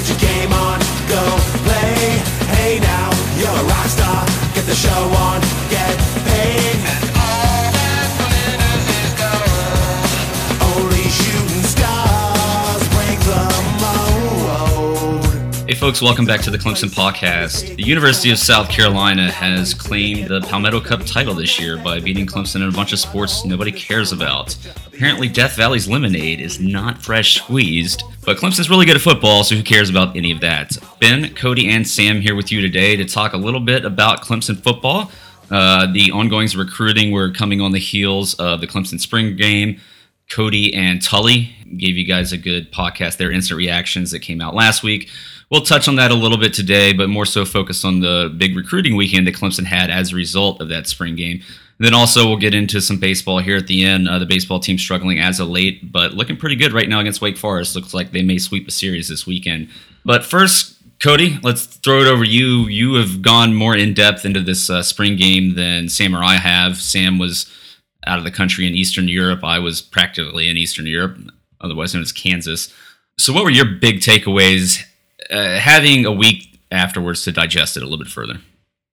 Get your game on, go play. Hey now, you're a rock star. Get the show on, folks, welcome back to the Clemson Podcast. The University of South Carolina has claimed the Palmetto Cup title this year by beating Clemson in a bunch of sports nobody cares about. Apparently, Death Valley's lemonade is not fresh squeezed, but Clemson's really good at football, so who cares about any of that? Ben, Cody, and Sam here with you today to talk a little bit about Clemson football. Uh, the ongoing recruiting, we're coming on the heels of the Clemson spring game. Cody and Tully gave you guys a good podcast, their instant reactions that came out last week. We'll touch on that a little bit today, but more so focus on the big recruiting weekend that Clemson had as a result of that spring game. And then also we'll get into some baseball here at the end. Uh, the baseball team struggling as of late, but looking pretty good right now against Wake Forest. Looks like they may sweep a series this weekend. But first, Cody, let's throw it over you. You have gone more in depth into this uh, spring game than Sam or I have. Sam was out of the country in Eastern Europe. I was practically in Eastern Europe, otherwise known as Kansas. So, what were your big takeaways uh, having a week afterwards to digest it a little bit further?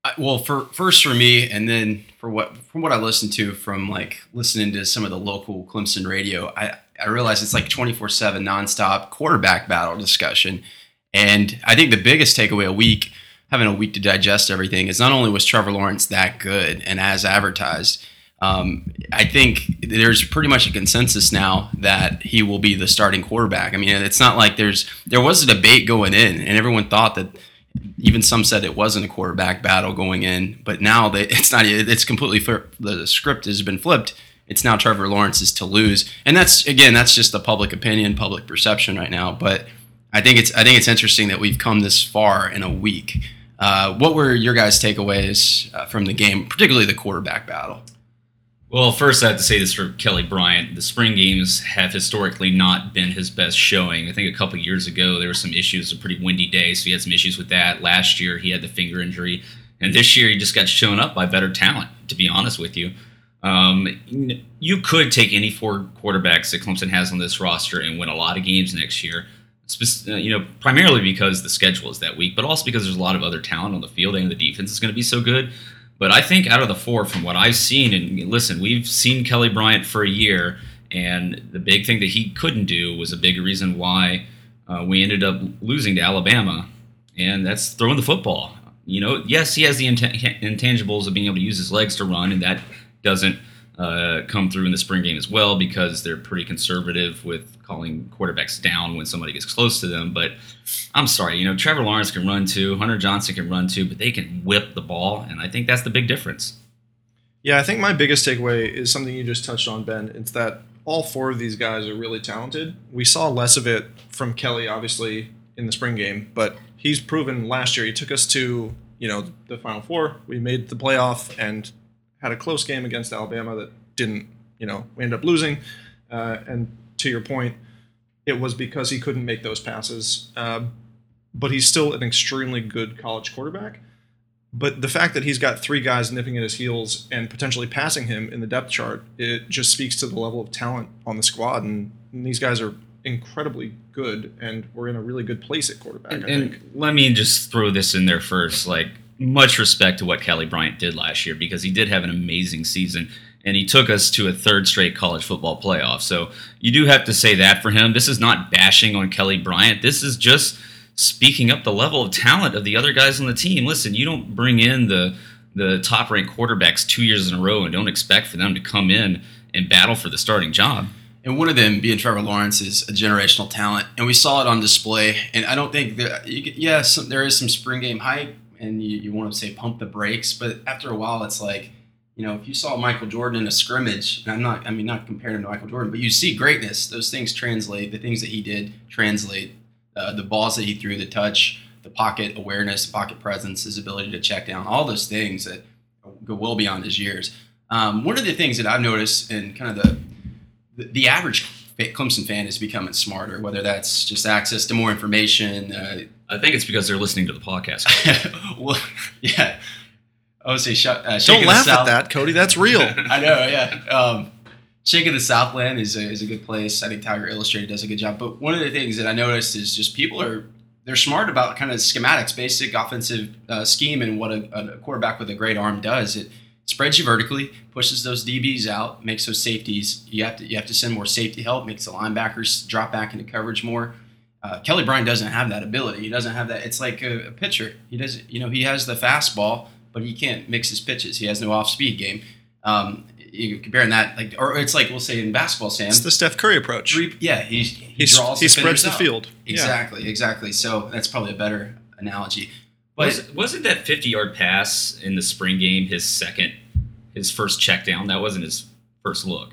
I- well for first for me and then for what from what i listened to from like listening to some of the local clemson radio i i realized it's like 24-7 nonstop quarterback battle discussion and i think the biggest takeaway a week having a week to digest everything is not only was trevor lawrence that good and as advertised um, I think there's pretty much a consensus now that he will be the starting quarterback. I mean, it's not like there's there was a debate going in, and everyone thought that even some said it wasn't a quarterback battle going in, but now they, it's not. It's completely flip, the script has been flipped. It's now Trevor Lawrence's to lose, and that's again that's just the public opinion, public perception right now. But I think it's I think it's interesting that we've come this far in a week. Uh, what were your guys' takeaways uh, from the game, particularly the quarterback battle? Well, first, I have to say this for Kelly Bryant. The spring games have historically not been his best showing. I think a couple years ago, there were some issues, a pretty windy day, so he had some issues with that. Last year, he had the finger injury. And this year, he just got shown up by better talent, to be honest with you. Um, you could take any four quarterbacks that Clemson has on this roster and win a lot of games next year. Uh, you know, primarily because the schedule is that week, but also because there's a lot of other talent on the field and the defense is going to be so good. But I think out of the four, from what I've seen, and listen, we've seen Kelly Bryant for a year, and the big thing that he couldn't do was a big reason why uh, we ended up losing to Alabama, and that's throwing the football. You know, yes, he has the int- intangibles of being able to use his legs to run, and that doesn't uh, come through in the spring game as well because they're pretty conservative with calling quarterbacks down when somebody gets close to them. But I'm sorry, you know, Trevor Lawrence can run too, Hunter Johnson can run too, but they can whip the ball, and I think that's the big difference. Yeah, I think my biggest takeaway is something you just touched on, Ben. It's that all four of these guys are really talented. We saw less of it from Kelly, obviously, in the spring game, but he's proven last year. He took us to, you know, the Final Four. We made the playoff and had a close game against Alabama that didn't, you know, we ended up losing. Uh, and to your point, it was because he couldn't make those passes. Uh, but he's still an extremely good college quarterback. But the fact that he's got three guys nipping at his heels and potentially passing him in the depth chart, it just speaks to the level of talent on the squad. And, and these guys are incredibly good, and we're in a really good place at quarterback. And, I think. and let me just throw this in there first. Like, much respect to what Kelly Bryant did last year because he did have an amazing season and he took us to a third straight college football playoff. So you do have to say that for him. This is not bashing on Kelly Bryant. This is just speaking up the level of talent of the other guys on the team. Listen, you don't bring in the the top ranked quarterbacks two years in a row and don't expect for them to come in and battle for the starting job. And one of them being Trevor Lawrence is a generational talent, and we saw it on display. And I don't think that, could- yeah, there is some spring game hype, and you, you want to say pump the brakes, but after a while, it's like, you know, if you saw Michael Jordan in a scrimmage, and I'm not, I mean, not comparing him to Michael Jordan, but you see greatness. Those things translate. The things that he did translate. Uh, the balls that he threw, the touch, the pocket awareness, pocket presence, his ability to check down, all those things that go well beyond his years. Um, one of the things that I've noticed in kind of the the, average Clemson fan is becoming smarter, whether that's just access to more information. Uh, I think it's because they're listening to the podcast. well, yeah. I would say sh- uh, Don't of the laugh South- at that, Cody. That's real. I know, yeah. Um, Shakin' the Southland is a, is a good place. I think Tiger Illustrated does a good job. But one of the things that I noticed is just people are they're smart about kind of schematics, basic offensive uh, scheme, and what a, a quarterback with a great arm does. It spreads you vertically, pushes those DBs out, makes those safeties. You have to you have to send more safety help, makes the linebackers drop back into coverage more. Uh, Kelly Bryant doesn't have that ability. He doesn't have that. It's like a, a pitcher. He doesn't. You know, he has the fastball, but he can't mix his pitches. He has no off-speed game. Um, you comparing that, like, or it's like we'll say in basketball, Sam. It's the Steph Curry approach. Three, yeah, he, he He's- draws. he defenders spreads the out. field. Yeah. Exactly, exactly. So that's probably a better analogy. But Was, wasn't that 50 yard pass in the spring game his second, his first check down? That wasn't his first look.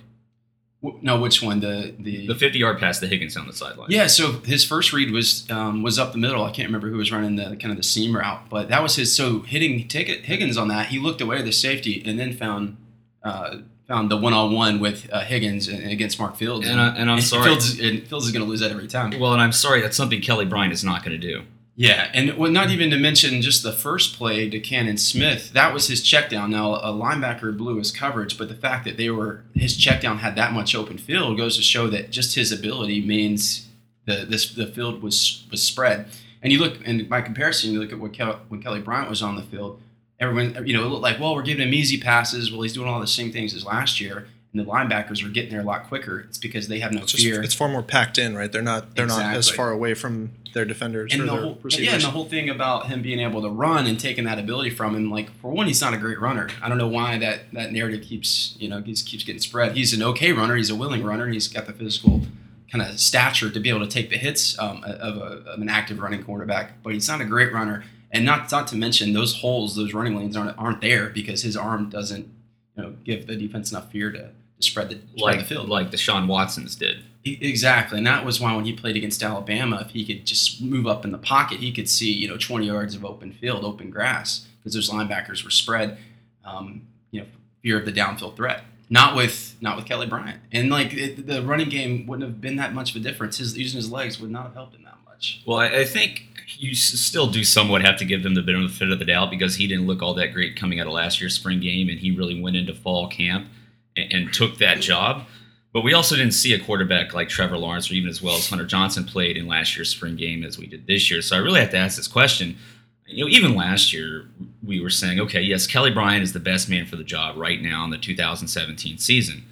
w- no, which one? The the, The 50 yard pass to Higgins on the sideline. yeah. So his first read was um, was up the middle. I can't remember who was running the kind of the seam route, but that was his. So hitting Ticket Higgins on that, he looked away the safety and then found. Uh, Found the one-on-one with uh, Higgins and, against Mark Fields, And I- and I'm sorry. Fields, and Fields is going to lose that every time. Well, and I'm sorry, that's something Kelly Bryant is not going to do. Yeah, and well, not even to mention just the first play to Cannon Smith. That was his check down. Now a linebacker blew his coverage, but the fact that they were his check down had that much open field goes to show that just his ability means the this the field was was spread. And you look, and by comparison, you look at what Kel, when Kelly Bryant was on the field. Everyone, you know, it looked like, well, we're giving him easy passes. Well, he's doing all the same things as last year, and the linebackers are getting there a lot quicker. It's because they have no It's, just, fear. it's far more packed in, right? They're not they're not as far away from their defenders and or the their whole, receivers. yeah, and the whole thing about him being able to run and taking that ability from him, like for one, he's not a great runner. I don't know why that that narrative keeps you know keeps, keeps getting spread. He's an okay runner. He's a willing runner. He's got the physical kind of stature to be able to take the hits um, of, a, of an active running quarterback, but he's not a great runner. And not not to mention those holes, those running lanes aren't aren't there because his arm doesn't you know give the defense enough fear to, to spread the spread Like the field. like Deshaun Watson's did. Exactly, and that was why when he played against Alabama, if he could just move up in the pocket, he could see you know 20 yards of open field, open grass, because those linebackers were spread. Um, you know, fear of the downfield threat. Not with not with Kelly Bryant, and like it, the running game wouldn't have been that much of a difference. His using his legs would not have helped him that much. Well, I, I think you still do somewhat have to give them the benefit of the doubt because he didn't look all that great coming out of last year's spring game, and he really went into fall camp and, and took that job. But we also didn't see a quarterback like Trevor Lawrence or even as well as Hunter Johnson played in last year's spring game as we did this year. So I really have to ask this question. You know, even last year we were saying, okay, yes, Kelly Bryant is the best man for the job right now in the 2017 season.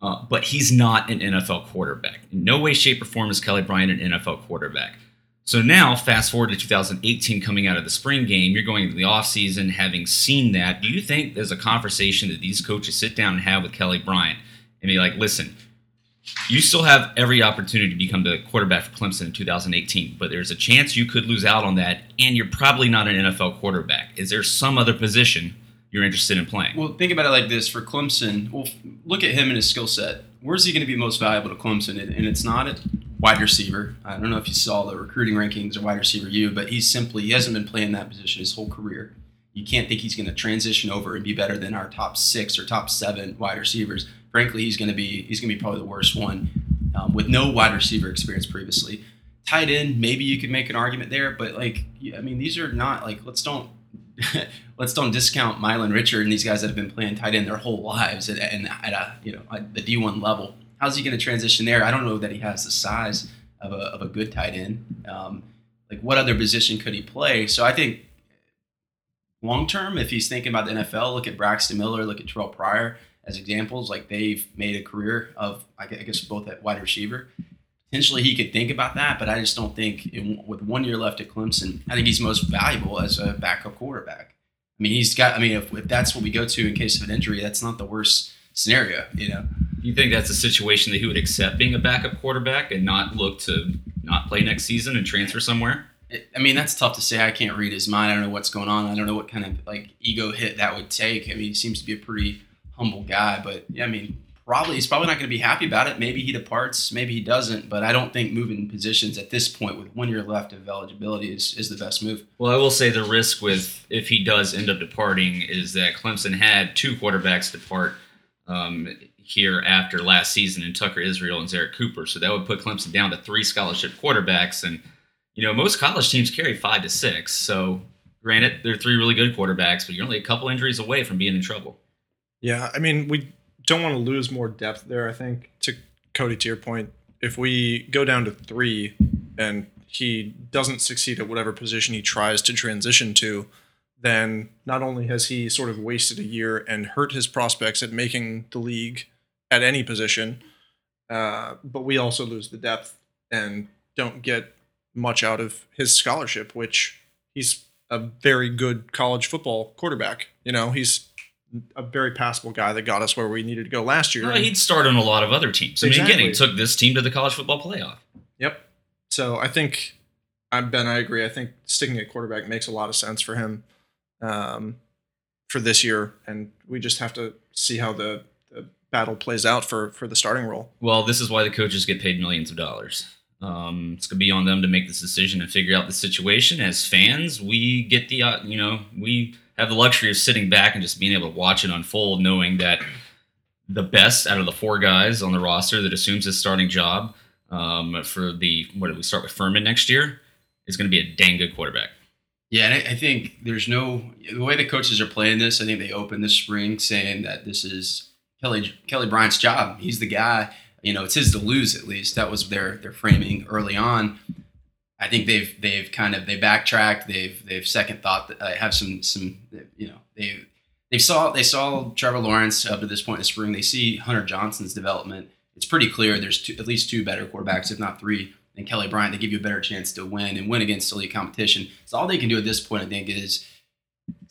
Uh, but he's not an NFL quarterback. In no way, shape, or form is Kelly Bryant an NFL quarterback. So now, fast forward to 2018, coming out of the spring game, you're going into the offseason, having seen that. Do you think there's a conversation that these coaches sit down and have with Kelly Bryant and be like, listen, you still have every opportunity to become the quarterback for Clemson in 2018, but there's a chance you could lose out on that, and you're probably not an NFL quarterback. Is there some other position you're interested in playing? Well, think about it like this: for Clemson, well, look at him and his skill set. Where's he going to be most valuable to Clemson? And it's not at wide receiver. I don't know if you saw the recruiting rankings or wide receiver U, but he's simply he hasn't been playing that position his whole career. You can't think he's going to transition over and be better than our top six or top seven wide receivers. Frankly, he's going to be he's going to be probably the worst one um, with no wide receiver experience previously. Tight end, maybe you could make an argument there, but like I mean, these are not like let's don't let's don't discount Milan Richard and these guys that have been playing tight end their whole lives at, and at a you know at the D1 level. How's he going to transition there? I don't know that he has the size of a, of a good tight end. Um, like what other position could he play? So I think long term, if he's thinking about the NFL, look at Braxton Miller, look at Terrell Pryor as examples. Like they've made a career of I guess both at wide receiver. Potentially he could think about that, but I just don't think in, with one year left at Clemson, I think he's most valuable as a backup quarterback. I mean, he's got. I mean, if, if that's what we go to in case of an injury, that's not the worst scenario, you know. Do you think that's a situation that he would accept being a backup quarterback and not look to not play next season and transfer somewhere? It- I mean, that's tough to say. I can't read his mind. I don't know what's going on. I don't know what kind of like ego hit that would take. I mean, he seems to be a pretty humble guy, but yeah, I mean, probably he's probably not going to be happy about it. Maybe he departs, maybe he doesn't. But I don't think moving positions at this point with one year left of eligibility is, is the best move. Well, I will say the risk with if he does end up departing is that Clemson had two quarterbacks depart um, here after last season in Tucker Israel and Zerrick Cooper, so that would put Clemson down to three scholarship quarterbacks, and you know most college teams carry five to six. So granted, they're three really good quarterbacks, but you're only a couple injuries away from being in trouble. Yeah, I mean, we don't want to lose more depth there. I think to Cody, to your point, if we go down to three and he doesn't succeed at whatever position he tries to transition to, then not only has he sort of wasted a year and hurt his prospects at making the league at any position, uh, but we also lose the depth and don't get much out of his scholarship, which he's a very good college football quarterback. You know, he's a very passable guy that got us where we needed to go last year. Well, and- he'd start on a lot of other teams. I mean, again, he took this team to the college football playoff. Yep. So I think Ben. I agree. I think sticking at quarterback makes a lot of sense for him um, for this year, and we just have to see how the, the battle plays out for for the starting role. Well, this is why the coaches get paid millions of dollars. Um, it's gonna be on them to make this decision and figure out the situation. As fans, we get the uh, you know we have the luxury of sitting back and just being able to watch it unfold, knowing that the best out of the four guys on the roster that assumes his starting job um, for the what did we start with Furman next year is going to be a dang good quarterback. Yeah, and I, I think there's no the way the coaches are playing this. I think they opened this spring saying that this is Kelly Kelly Bryant's job. He's the guy. You know, it's his to lose at least. That was their their framing early on. I think they've they've kind of they backtracked. They've they've second thought. Uh, have some some you know they they saw they saw Trevor Lawrence up to this point in the spring. They see Hunter Johnson's development. It's pretty clear there's two, at least two better quarterbacks, if not three, than Kelly Bryant. They give you a better chance to win and win against elite competition. So all they can do at this point, I think, is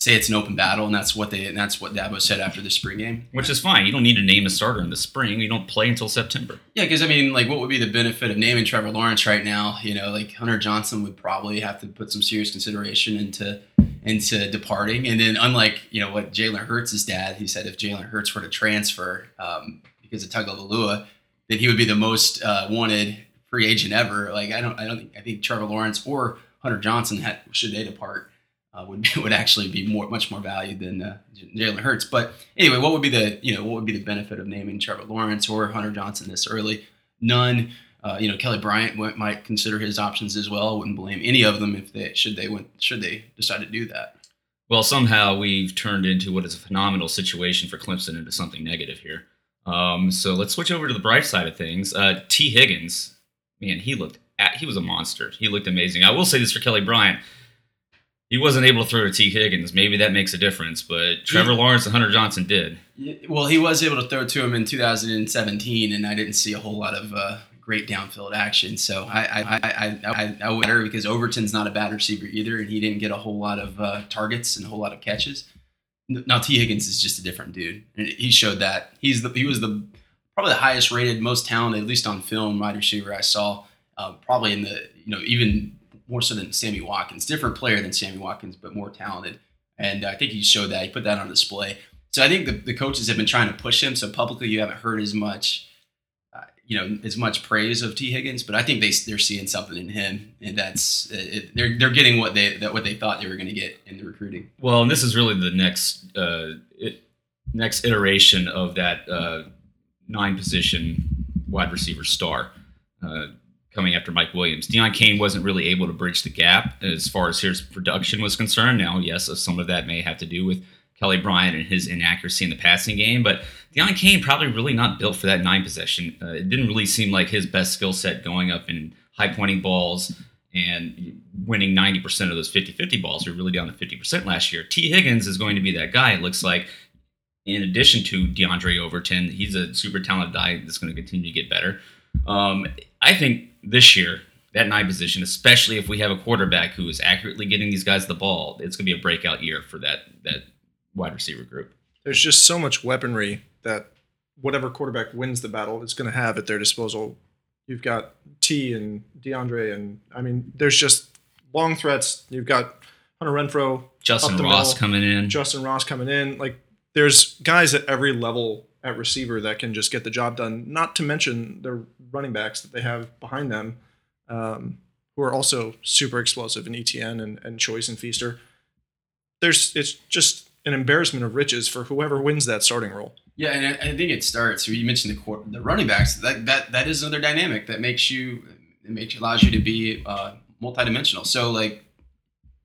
say it's an open battle, and that's what they and that's what Dabo said after the spring game. Which is fine. You don't need to name a starter in the spring. You don't play until September. Yeah, because I mean, like, what would be the benefit of naming Trevor Lawrence right now? You know, like Hunter Johnson would probably have to put some serious consideration into into departing, and then unlike you know what Jalen Hurts' dad, he said if Jalen Hurts were to transfer um, because of Tagovailoa, then he would be the most uh, wanted free agent ever. Like, I don't, I don't think, I think Trevor Lawrence or Hunter Johnson had should they depart. Uh, would would actually be more much more valued than uh, Jalen Hurts. But anyway, what would be the you know what would be the benefit of naming Trevor Lawrence or Hunter Johnson this early? None. Uh, you know, Kelly Bryant might- might consider his options as well. I wouldn't blame any of them if they should they went should they decide to do that. Well, somehow we've turned into what is a phenomenal situation for Clemson into something negative here. Um, so let's switch over to the bright side of things. Uh, T. Higgins, man, he looked at, he was a monster. He looked amazing. I will say this for Kelly Bryant. He wasn't able to throw to T. Higgins. Maybe that makes a difference, but Trevor Lawrence and Hunter Johnson did. Well, he was able to throw to him in 2017, and I didn't see a whole lot of uh, great downfield action. So I I I I, I, I would because Overton's not a bad receiver either, and he didn't get a whole lot of uh, targets and a whole lot of catches. Now T Higgins is just a different dude, and he showed that he's the he was the probably the highest rated, most talented, at least on film, wide receiver I saw. Uh, probably in the you know even more so than Sammy Watkins, different player than Sammy Watkins, but more talented. And I think he showed that. He put that on display. So I think the, the coaches have been trying to push him. So publicly, you haven't heard as much, uh, you know, as much praise of T Higgins. But I think they they're seeing something in him, and that's it, they're they're getting what they that what they thought they were going to get in the recruiting. Well, and this is really the next uh, it, next iteration of that uh, nine position wide receiver star uh, coming after Mike Williams. Deon Cain wasn't really able to bridge the gap as far as his production was concerned. Now, yes, some of that may have to do with Kelly Bryant and his inaccuracy in the passing game, but Deon Cain probably really not built for that nine position. Uh, it didn't really seem like his best skill set going up in high pointing balls and winning 90% of those 50-50 balls. We were really down to 50% last year. T. Higgins is going to be that guy. It looks like in addition to Diondre Overton, he's a super talented guy that's going to continue to get better. Um, I think this year, that nine position, especially if we have a quarterback who is accurately getting these guys the ball, it's going to be a breakout year for that that wide receiver group. There's just so much weaponry that whatever quarterback wins the battle is going to have at their disposal. You've got T and Diondre, and I mean, there's just long threats. You've got Hunter Renfrow, Justyn Ross middle, coming in. Justyn Ross coming in. Like, there's guys at every level at receiver that can just get the job done. Not to mention their running backs that they have behind them, um, who are also super explosive in Etienne and, and Choice and Feaster. There's it's just an embarrassment of riches for whoever wins that starting role. Yeah, and I, I think it starts. You mentioned the the running backs. That that that is another dynamic that makes you it makes allows you to be uh, multidimensional. So like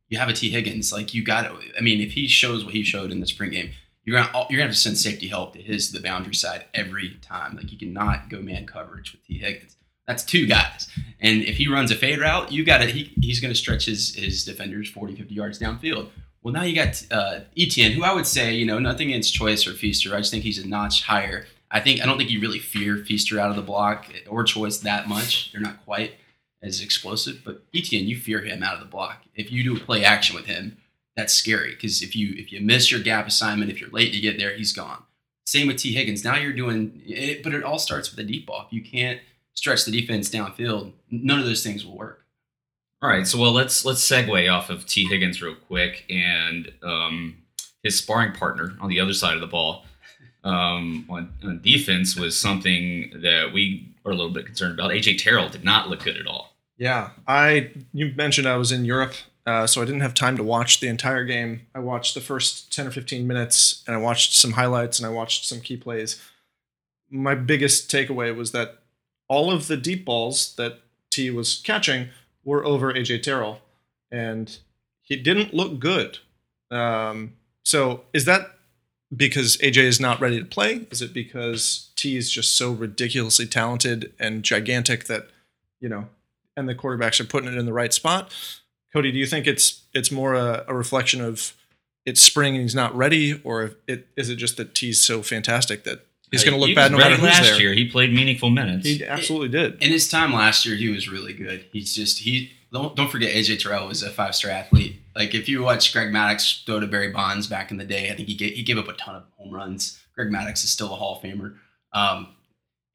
you have a T Higgins, like you got. I mean, if he shows what he showed in the spring game, you're gonna you're gonna have to send safety help to his the boundary side every time. Like you cannot go man coverage with T Higgins. That's two guys, and if he runs a fade route, you got to he, he's gonna stretch his his defenders 40, 50 yards downfield. Well, now you got uh, Etienne, who I would say, you know, nothing against Choice or Feaster. I just think he's a notch higher. I think I don't think you really fear Feaster out of the block or Choice that much. They're not quite as explosive, but Etienne, you fear him out of the block. If you do a play action with him, that's scary because if you if you miss your gap assignment, if you're late to get there, he's gone. Same with T Higgins. Now you're doing it, but it all starts with a deep ball. If you can't stretch the defense downfield, none of those things will work. All right, so well, let's let's segue off of T Higgins real quick and um, his sparring partner on the other side of the ball um, on, on defense was something that we are a little bit concerned about. AJ Terrell did not look good at all. Yeah, I you mentioned I was in Europe, uh, so I didn't have time to watch the entire game. I watched the first ten or fifteen minutes, and I watched some highlights, and I watched some key plays. My biggest takeaway was that all of the deep balls that T was catching were over AJ Terrell, and he didn't look good. Um, so is that because AJ is not ready to play? Is it because T is just so ridiculously talented and gigantic that you know, and the quarterbacks are putting it in the right spot? Cody, do you think it's it's more a, a reflection of it's spring and he's not ready, or it, is it just that T's so fantastic that he's going to look He bad no matter ready who's last there? year. He played meaningful minutes. He absolutely did. In his time last year, he was really good. He's just he. Don't, don't forget AJ Terrell was a five star athlete. Like if you watch Greg Maddux throw to Barry Bonds back in the day, I think he gave, he gave up a ton of home runs. Greg Maddux is still a Hall of Famer. Um,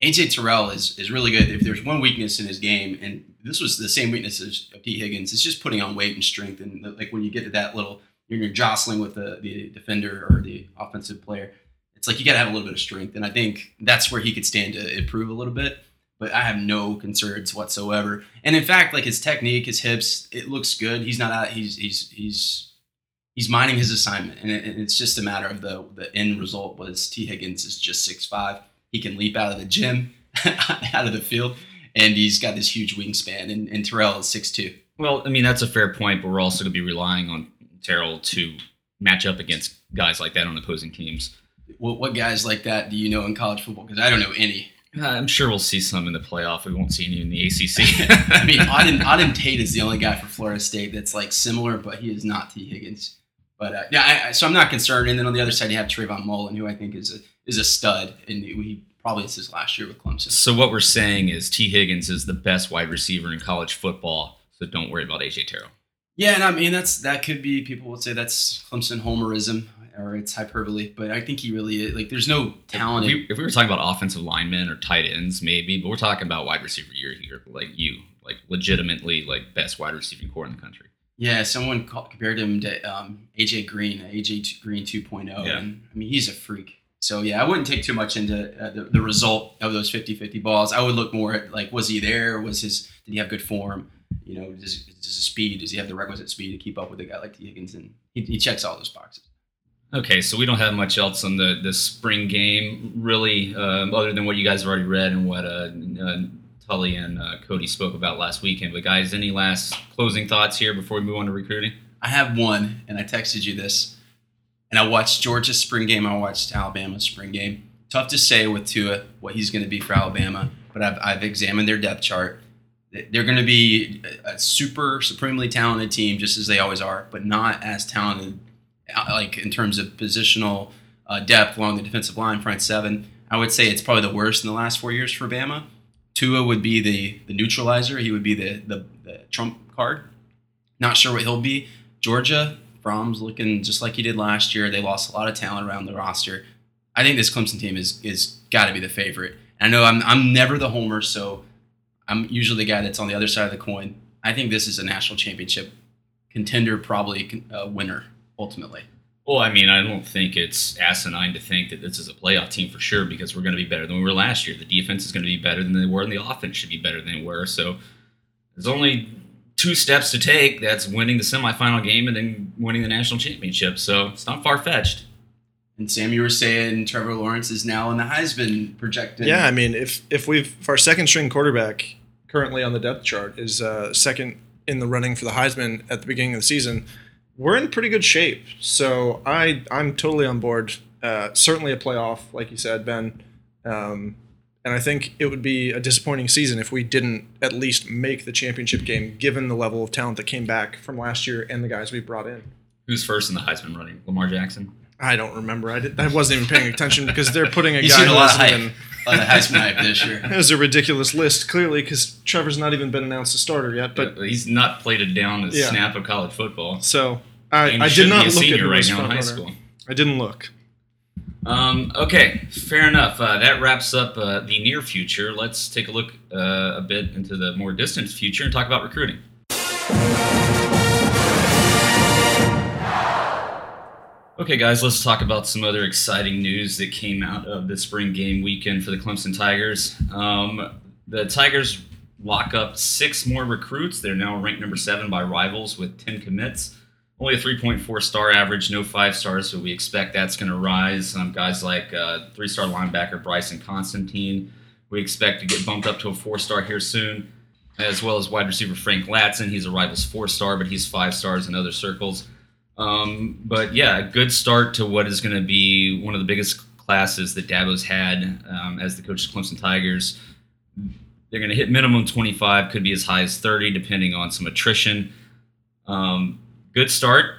AJ Terrell is is really good. If there's one weakness in his game, and this was the same weakness of T Higgins, it's just putting on weight and strength. And the, like when you get to that little, you're, you're jostling with the the defender or the offensive player. It's like you got to have a little bit of strength, and I think that's where he could stand to improve a little bit but I have no concerns whatsoever. And in fact, like his technique, his hips, it looks good. He's not out. He's he's he's he's minding his assignment, and, it, and it's just a matter of the the end result was T Higgins is just six five. He can leap out of the gym, out of the field, and he's got this huge wingspan. And, and Terrell is six two. Well, I mean that's a fair point, but we're also going to be relying on Terrell to match up against guys like that on opposing teams. What, what guys like that do you know in college football? Because I don't know any. Uh, I'm sure we'll see some in the playoff. We won't see any in the ACC. I mean, Auden, Auden Tate is the only guy for Florida State that's like similar, but he is not T. Higgins. But uh, yeah, I, I, so I'm not concerned. And then on the other side, you have Trayvon Mullen, who I think is a is a stud, and he probably it's his last year with Clemson. so what we're saying is T. Higgins is the best wide receiver in college football. So don't worry about AJ Terrell. Yeah, and I mean that's that could be people would say that's Clemson homerism or it's hyperbole, but I think he really is. Like, there's no talent. If we, if we were talking about offensive linemen or tight ends, maybe, but we're talking about wide receiver year here, like you, like legitimately, like best wide receiving corps in the country. Yeah, someone called, compared him to um, AJ Green, AJ Green 2.0, Yeah. and I mean he's a freak. So yeah, I wouldn't take too much into uh, the, the result of those 50-50 balls. I would look more at like was he there? Was his did he have good form? You know, does, does his speed? Does he have the requisite speed to keep up with a guy like T Higgins? And he, he checks all those boxes. Okay, so we don't have much else on the, the spring game, really, um, other than what you guys have already read and what uh, uh, Tully and uh, Cody spoke about last weekend. But, guys, any last closing thoughts here before we move on to recruiting? I have one, and I texted you this. And I watched Georgia's spring game. I watched Alabama's spring game. Tough to say with Tua what he's going to be for Alabama, but I've, I've examined their depth chart. They're going to be a super supremely talented team, just as they always are, but not as talented, uh, like in terms of positional uh, depth along the defensive line, front seven. I would say it's probably the worst in the last four years for Bama. Tua would be the the neutralizer. He would be the the, the trump card. Not sure what he'll be. Georgia, Fromm's looking just like he did last year. They lost a lot of talent around the roster. I think this Clemson team is is got to be the favorite. I know I'm I'm never the homer, so I'm usually the guy that's on the other side of the coin. I think this is a national championship contender, probably a uh, winner ultimately. Well, I mean, I don't think it's asinine to think that this is a playoff team for sure because we're going to be better than we were last year. The defense is going to be better than they were, and the offense should be better than they were. So there's only two steps to take. That's winning the semifinal game and then winning the national championship. So it's not far fetched. And Sam, you were saying Trevor Lawrence is now in the Heisman projected. Yeah, I mean, if if we've if our second string quarterback currently on the depth chart is uh, second in the running for the Heisman at the beginning of the season, we're in pretty good shape. So I I'm totally on board. Uh, certainly a playoff, like you said, Ben. Um, and I think it would be a disappointing season if we didn't at least make the championship game, given the level of talent that came back from last year and the guys we brought in. Who's first in the Heisman running? Lamar Jackson. I don't remember. I, did, I wasn't even paying attention because they're putting a You've guy seen a lot of hype, even. a lot of Heisman hype this year. It was a ridiculous list, clearly, because Trevor's not even been announced a starter yet. But But he's not played a down a Yeah. snap of college football. so I, I did not be a look at senior right was now in high runner. school. I didn't look. Um, okay, fair enough. Uh, that wraps up uh, the near future. Let's take a look uh, a bit into the more distant future and talk about recruiting. Okay, guys, let's talk about some other exciting news that came out of the spring game weekend for the Clemson Tigers. Um, the Tigers lock up six more recruits. They're now ranked number seven by rivals with 10 commits. Only a 3.4 star average, no five stars, so we expect that's going to rise. Um, guys like uh, three star linebacker Bryton Constantine, we expect to get bumped up to a four star here soon, as well as wide receiver Frank Ladson. He's a rivals four star, but he's five stars in other circles. Um, but yeah, a good start to what is going to be one of the biggest classes that Dabo's had um, as the coach of Clemson Tigers. They're going to hit minimum 25, could be as high as 30, depending on some attrition. Um, good start.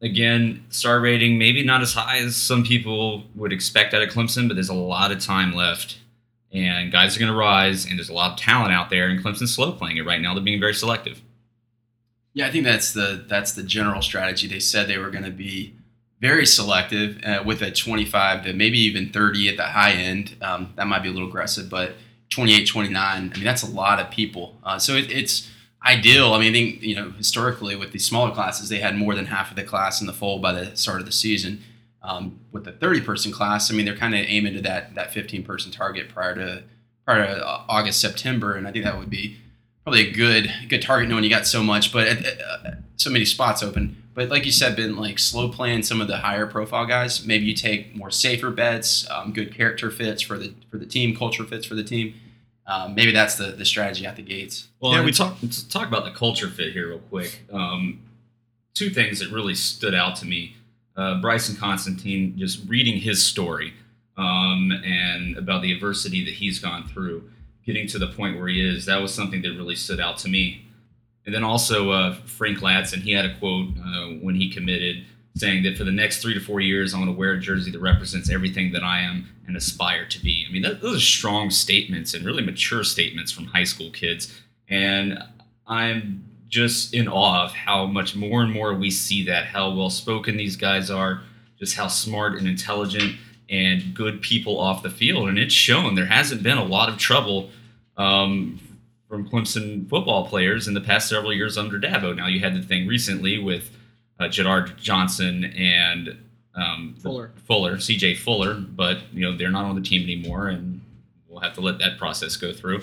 Again, star rating maybe not as high as some people would expect out of Clemson, but there's a lot of time left. And guys are going to rise, and there's a lot of talent out there, and Clemson's slow playing it right now. They're being very selective. Yeah, I think that's the that's the general strategy. They said they were going to be very selective uh, with a 25 to maybe even 30 at the high end. Um, that might be a little aggressive, but 28, 29. I mean, that's a lot of people. Uh, so it, it's ideal. I mean, I think you know historically with the smaller classes, they had more than half of the class in the fold by the start of the season. Um, with the 30 person class, I mean, they're kind of aiming to that that 15 person target prior to prior to uh, August September, and I think that would be probably a good good target knowing you got so much, but uh, so many spots open. But like you said, been like slow playing some of the higher profile guys. Maybe you take more safer bets, um, good character fits for the for the team, culture fits for the team. Um, maybe that's the the strategy at the gates. Well, Yeah, yeah, we we talk talk about the culture fit here real quick. Um, two things that really stood out to me: uh, Bryton Constantine, just reading his story um, and about the adversity that he's gone through, getting to the point where he is. That was something that really stood out to me. And then also uh, Frank Ladson, he had a quote uh, when he committed saying that for the next three to four years, I'm going to wear a jersey that represents everything that I am and aspire to be. I mean, that, those are strong statements and really mature statements from high school kids. And I'm just in awe of how much more and more we see that, how well spoken these guys are, just how smart and intelligent and good people off the field. And it's shown there hasn't been a lot of trouble um, from Clemson football players in the past several years under Dabo. Now, you had the thing recently with uh, Jadard Johnson and um, Fuller. Fuller, CJ Fuller, but you know they're not on the team anymore, and we'll have to let that process go through.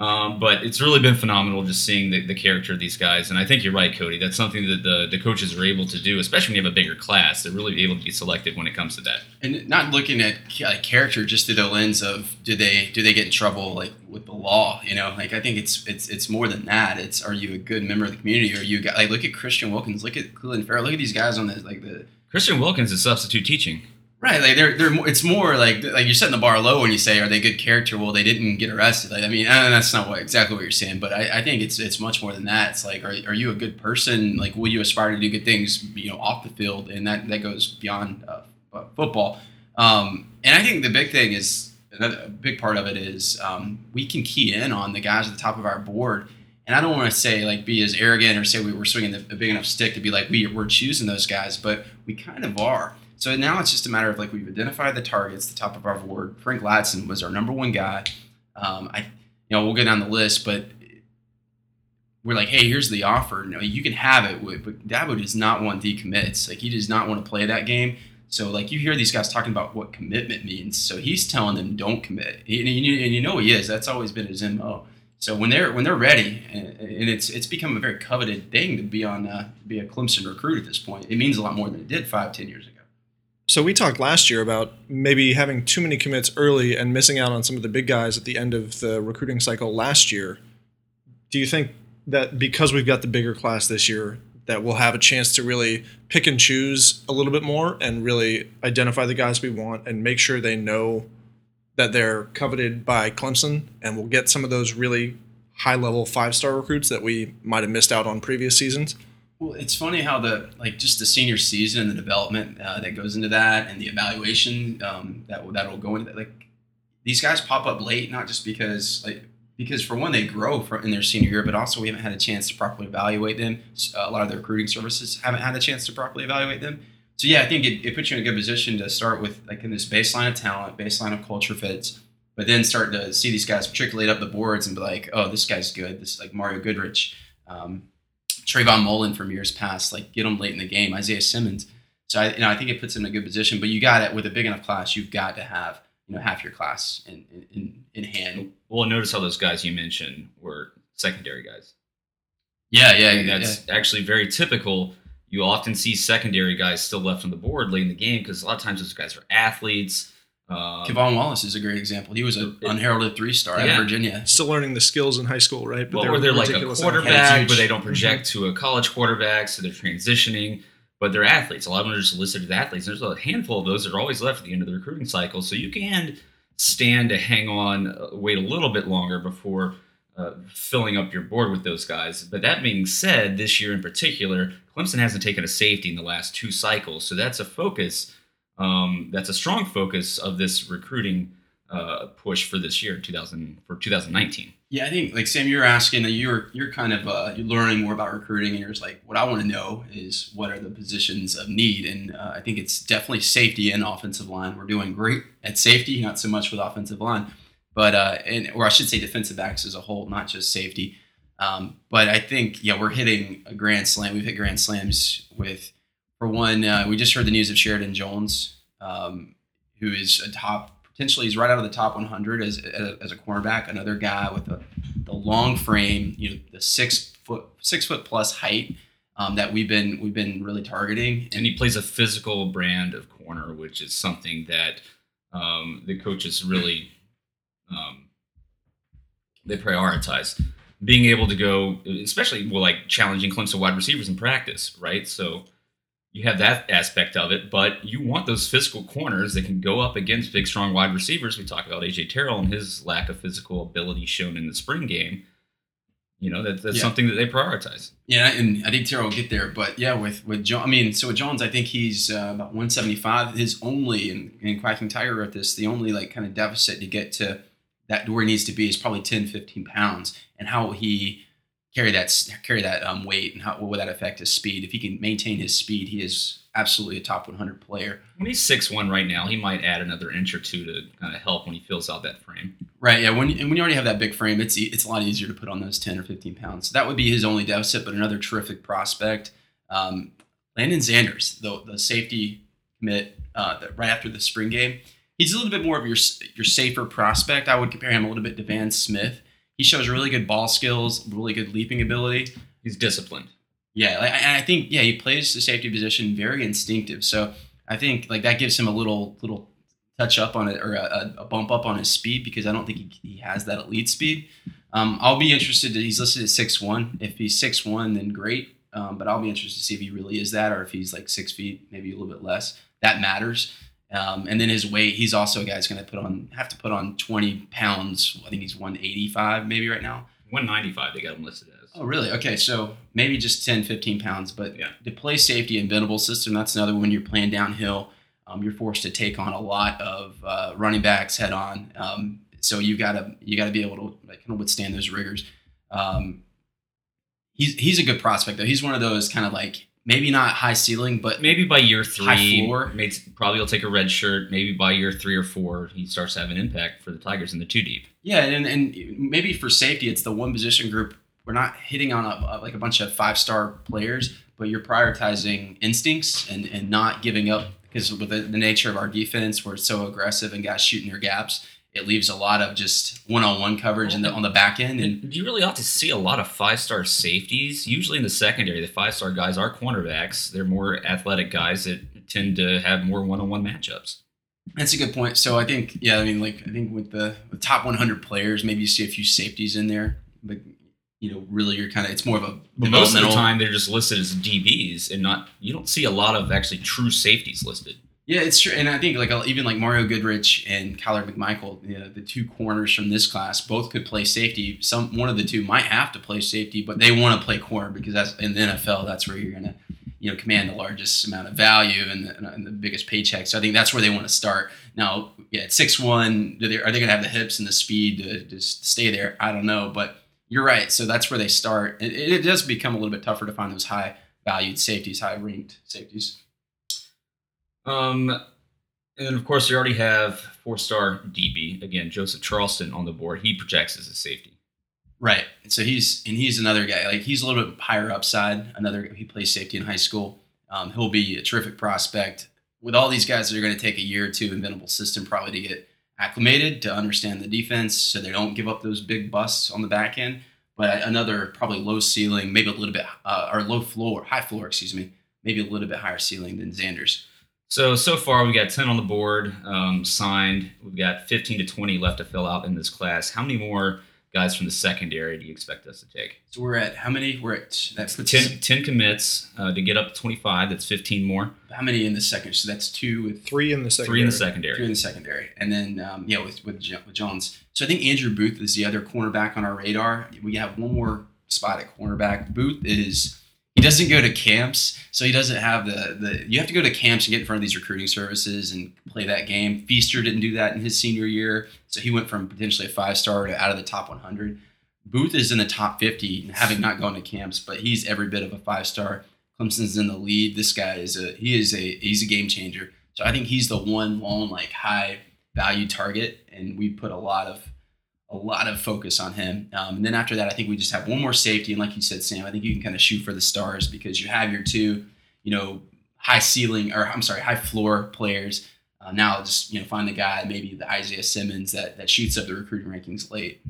Um, but it's really been phenomenal just seeing the, the character of these guys, and I think you're right, Cody. That's something that the, the coaches are able to do, especially when you have a bigger class. They're really able to be selective when it comes to that. and not looking at like character just through the lens of do they do they get in trouble like with the law you know like i think it's it's it's more than that it's are you a good member of the community are you like look at christian wilkins look at clelin ferrell look at these guys on the like the Christian Wilkins is substitute teaching. Right like they're they're more, it's more like like you're setting the bar low when you say are they good character? Well they didn't get arrested. Like i mean that's not what exactly what you're saying but i, I think it's it's much more than that. It's like are, are you a good person? Like will you aspire to do good things you know off the field? And that that goes beyond uh, uh, football. Um, and I think the big thing is another a big part of it is um, we can key in on the guys at the top of our board. And I don't want to say like be as arrogant or say we were swinging a big enough stick to be like we we're choosing those guys, but we kind of are. So now it's just a matter of like we've identified the targets, the top of our board. Frank Ladson was our number one guy. Um, I, you know, we'll go down the list, but we're like, hey, here's the offer. No, you can have it, but Dabo does not want decommits. Like he does not want to play that game. So like you hear these guys talking about what commitment means. So he's telling them don't commit, and you, know he is. That's always been his mo. So when they're when they're ready, and, and it's it's become a very coveted thing to be on uh, be a Clemson recruit at this point. It means a lot more than it did five ten years ago. So we talked last year about maybe having too many commits early and missing out on some of the big guys at the end of the recruiting cycle last year. Do you think that because we've got the bigger class this year, that we'll have a chance to really pick and choose a little bit more and really identify the guys we want and make sure they know that they're coveted by Clemson and we'll get some of those really high level five star recruits that we might have missed out on previous seasons? Well, it's funny how the like just the senior season and the development uh, that goes into that, and the evaluation um, that that'll go into that. Like these guys pop up late, not just because like because for one they grow from in their senior year, but also we haven't had a chance to properly evaluate them. A lot of the recruiting services haven't had a chance to properly evaluate them. So yeah, I think it, it puts you in a good position to start with like in this baseline of talent, baseline of culture fits, but then start to see these guys matriculate up the boards and be like, oh, this guy's good. This is like Mario Goodrich. Um, Trayvon Mullen from years past, like get them late in the game. Isaiah Simmons. So I, you know, I think it puts him in a good position. But you got it with a big enough class. You've got to have you know half your class in in, in hand. Well, notice how those guys you mentioned were secondary guys. Yeah, yeah, and that's yeah. actually very typical. You often see secondary guys still left on the board late in the game because a lot of times those guys are athletes. Um, K'Von Wallace is a great example. He was an unheralded three star yeah. at Virginia. Still learning the skills in high school, right? But well, they're, they're like a quarterback, but they don't project mm-hmm. to a college quarterback, so they're transitioning. But they're athletes. A lot of them are just listed as athletes. There's a handful of those that are always left at the end of the recruiting cycle. So you can stand to hang on, uh, wait a little bit longer before uh, filling up your board with those guys. But that being said, this year in particular, Clemson hasn't taken a safety in the last two cycles. So that's a focus um, that's a strong focus of this recruiting uh, push for this year, 2000 for 2019. Yeah, I think like Sam, you're asking, you're you're kind of uh, you're learning more about recruiting, and you're just like, what I want to know is what are the positions of need, and uh, I think it's definitely safety and offensive line. We're doing great at safety, not so much with offensive line, but uh, and or I should say defensive backs as a whole, not just safety. Um, but I think yeah, we're hitting a grand slam. We've hit grand slams with for one, uh, we just heard the news of Sheridan Jones, um, who is a top, potentially he's right out of the top 100 as, as a cornerback. Another guy with the, the long frame, you know, the six foot six foot plus height um, that we've been we've been really targeting. And he plays a physical brand of corner, which is something that um, the coaches really um, they prioritize being able to go, especially well, like challenging Clemson wide receivers in practice, right? So you have that aspect of it, but you want those physical corners that can go up against big, strong wide receivers. We talk about AJ Terrell and his lack of physical ability shown in the spring game. You know that, that's yeah. something that they prioritize. Yeah, and I think Terrell will get there, but yeah, with with John, I mean, so with Jones, I think he's uh, about 175. His only, and, and Quacking Tiger wrote this, the only like kind of deficit to get to that where he needs to be is probably 10, 15 pounds, and how he carry that carry that um, weight and how what would that affect his speed? If he can maintain his speed, he is absolutely a top 100 player. When he's six one right now, he might add another inch or two to kind of help when he fills out that frame. Right. Yeah. When when you already have that big frame, it's it's a lot easier to put on those 10 or 15 pounds. So that would be his only deficit, but another terrific prospect. Um, Lannden Zanders, the the safety commit uh, right after the spring game. He's a little bit more of your your safer prospect. I would compare him a little bit to Van Smith he shows really good ball skills, really good leaping ability. He's disciplined. Yeah, like, and I think yeah he plays the safety position very instinctive. So I think like that gives him a little little touch up on it or a, a bump up on his speed because I don't think he, he has that elite speed. Um, I'll be interested. To, he's listed at six one. If he's six one, then great. Um, but I'll be interested to see if he really is that, or if he's like six feet, maybe a little bit less. That matters. Um, and then his weight, he's also a guy who's going to put on have to put on 20 pounds. I think he's 185 maybe right now. 195 they got him listed as. Oh, really? Okay, so maybe just 10, 15 pounds. But yeah. to play safety and Venables system, that's another one you're playing downhill. Um, you're forced to take on a lot of uh, running backs head on. Um, so you gotta you gotta be able to like, kind of withstand those rigors. Um, he's he's a good prospect though. He's one of those kind of like maybe not high ceiling, but maybe by year three, floor. Maybe, probably he'll take a red shirt. Maybe by year three or four, he starts to have an impact for the Tigers in the two deep. Yeah, and and maybe for safety, it's the one position group we're not hitting on a, a- like a bunch of five star players, but you're prioritizing instincts and and not giving up because with the, the nature of our defense, we're so aggressive and guys shooting their gaps. It leaves a lot of just one on one coverage in the, on the back end, and you really ought to see a lot of five star safeties. Usually in the secondary, the five star guys are cornerbacks. They're more athletic guys that tend to have more one on one matchups. That's a good point. So I think, yeah, I mean, like I think with the, the top 100 players, maybe you see a few safeties in there, but you know, really, you're kind of it's more of a But most of the time, they're just listed as DBs, and not you don't see a lot of actually true safeties listed. Yeah, it's true, and I think like even like Mario Goodrich and Kyler McMichael, you know, the two corners from this class, both could play safety. Some one of the two might have to play safety, but they want to play corner because that's in the NFL. That's where you're gonna, you know, command the largest amount of value and the, and the biggest paycheck. So I think that's where they want to start. Now, yeah, at six one, they, are they gonna have the hips and the speed to just stay there? I don't know, but you're right. So that's where they start. It, it does become a little bit tougher to find those high valued safeties, high ranked safeties. Um, and then of course you already have four star DB again, Joseph Charleston on the board. He projects as a safety. Right. And so he's and he's another guy. Like he's a little bit higher upside. Another he plays safety in high school. Um, he'll be a terrific prospect. With all these guys that are going to take a year or two in Venable system probably to get acclimated to understand the defense, so they don't give up those big busts on the back end. But another probably low ceiling, maybe a little bit uh, or low floor, high floor, excuse me, maybe a little bit higher ceiling than Zanders. So so far we've got ten on the board um, signed. We've got fifteen to twenty left to fill out in this class. How many more guys from the secondary do you expect us to take? So we're at how many? We're at that's 10, 10 commits uh, to get up to 25. That's 15 more. how many in the second? So that's two with Three in the second. Three in the secondary. Three in the secondary, and then um, yeah, with with, with Jones. So I think Andrew Booth is the other cornerback on our radar. We have one more spot at cornerback. Booth is he doesn't go to camps, so he doesn't have the the. You have to go to camps and get in front of these recruiting services and play that game. Feaster didn't do that in his senior year, so he went from potentially a five star to out of the top 100. Booth is in the top 50, having not gone to camps, but he's every bit of a five star. Clemson's in the lead. This guy is a he is a he's a game changer. So I think he's the one lone like high value target, and we put a lot of a lot of focus on him. Um, and then after that, I think we just have one more safety. And like you said, Sam, I think you can kind of shoot for the stars because you have your two, you know, high ceiling or I'm sorry, high floor players. Uh, now just you know find the guy, maybe the Isaiah Simmons that that shoots up the recruiting rankings late.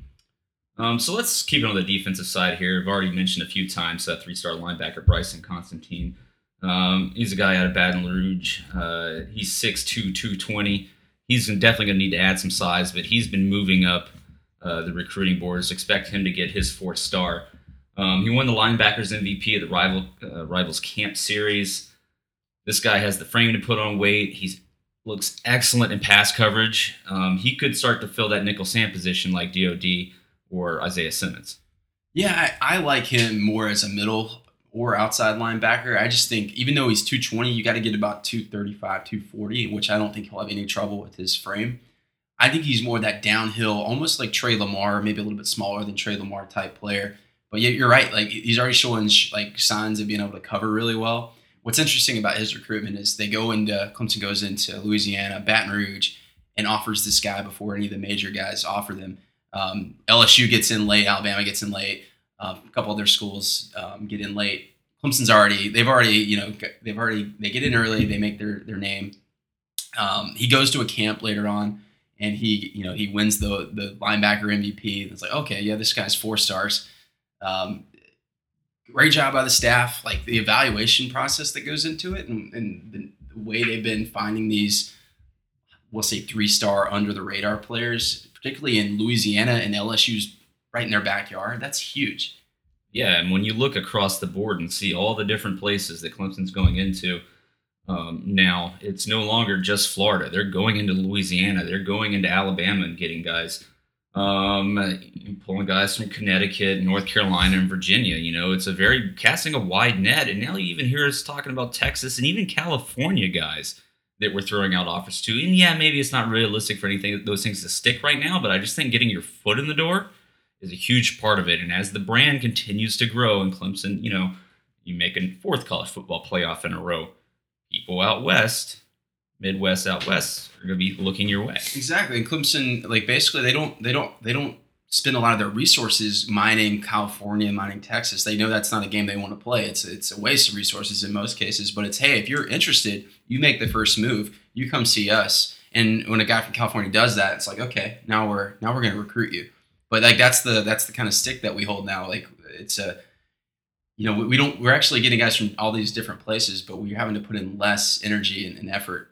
Um, so let's keep it on the defensive side here. I've already mentioned a few times that three-star linebacker Bryton Constantine. Um, he's a guy out of Baton Rouge. Uh, he's 6'2", 220. He's definitely going to need to add some size, but he's been moving up uh, the recruiting boards. Expect him to get his fourth star. Um, he won the linebackers MVP of the rival uh, rivals camp series. This guy has the frame to put on weight. He looks excellent in pass coverage. Um, he could start to fill that nickel sand position like Dod or Isaiah Simmons. Yeah, I, I like him more as a middle or outside linebacker. I just think even though he's 220, you got to get about 235, 240, which I don't think he'll have any trouble with his frame. I think he's more that downhill, almost like Tre Lamar, maybe a little bit smaller than Tre Lamar type player. But yeah, you're right. Like he's already showing sh- like signs of being able to cover really well. What's interesting about his recruitment is they go into Clemson goes into Louisiana, Baton Rouge, and offers this guy before any of the major guys offer them. Um, LSU gets in late, Alabama gets in late, uh, a couple other schools um, get in late. Clemson's already they've already you know they've already they get in early, they make their their name. Um, he goes to a camp later on, and he you know he wins the the linebacker MVP. It's like okay, yeah, this guy's four stars. Um, great job by the staff, like the evaluation process that goes into it, and, and the, the way they've been finding these, we'll say three star under the radar players, particularly in Louisiana and LSU's right in their backyard. That's huge. Yeah, and when you look across the board and see all the different places that Clemson's going into um, now, it's no longer just Florida. They're going into Louisiana. They're going into Alabama and getting guys, um, pulling guys from Connecticut, North Carolina, and Virginia. You know, it's a very casting a wide net. And now you even hear us talking about Texas and even California guys that we're throwing out offers to. And yeah, maybe it's not realistic for anything those things to stick right now, but I just think getting your foot in the door is a huge part of it. And as the brand continues to grow and Clemson, you know, you make a fourth college football playoff in a row, people out west, Midwest out west, are going to be looking your way. Exactly. And Clemson, like basically, they don't they don't they don't spend a lot of their resources mining California, mining Texas. They know that's not a game they want to play. It's it's a waste of resources in most cases. But it's hey, if you're interested, you make the first move. You come see us. And when a guy from California does that, it's like okay, now we're now we're going to recruit you. But like that's the that's the kind of stick that we hold now. Like it's a you know we, we don't we're actually getting guys from all these different places, but we're having to put in less energy and, and effort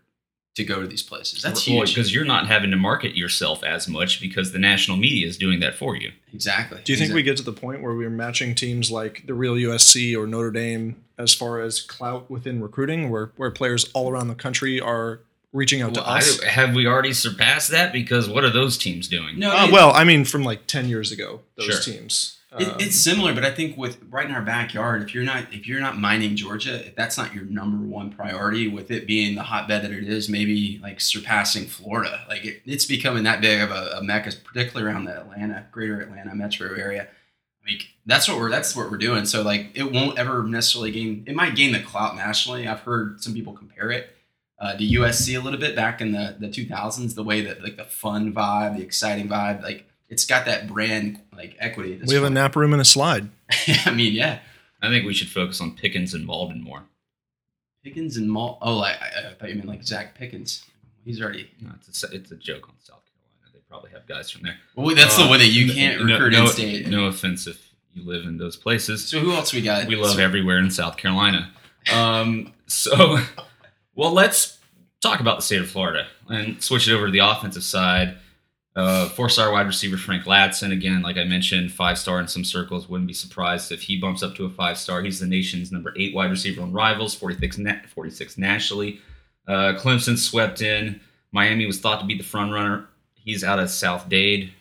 to go to these places. That's huge. because you're not having to market yourself as much because the national media is doing that for you. exactly. Do you think we get to the point where we're matching teams like the real USC or Notre Dame as far as clout within recruiting, where where players all around the country are reaching out Well, to I, us? have we already surpassed that? Because what are those teams doing? No, Uh, it- well, I mean, from like ten years ago, those Sure. teams. It, Um, it's similar, but I think with right in our backyard, if you're not if you're not mining Georgia, if that's not your number one priority, with it being the hotbed that it is, maybe like surpassing Florida, like it, it's becoming that big of a, a mecca, particularly around the Atlanta, greater Atlanta metro area. Like that's what we're that's what we're doing. So like it won't ever necessarily gain. It might gain the clout nationally. I've heard some people compare it uh, to USC a little bit back in the the 2000s. The way that like the fun vibe, the exciting vibe, like it's got that brand like equity. we have a nap room and a slide. I mean, yeah. I think we should focus on Pickens and Malden more. Pickens and Mal. Oh, I, I, I thought you meant like Zach Pickens. He's already. No, it's a, it's a joke on South Carolina. They probably have guys from there. Well, that's Uh, the one that you can't no, recruit no, in state. No offense if you live in those places. So who else we got? we love so, everywhere in South Carolina. Um, so, well, let's talk about the state of Florida and switch it over to the offensive side. Uh, four-star wide receiver Frank Ladson, again, like I mentioned, five-star in some circles. Wouldn't be surprised if he bumps up to a five-star. He's the nation's number eight wide receiver on Rivals, 46, na- 46 nationally. Uh, Clemson swept in. Miami was thought to be the front runner. He's out of South Dade,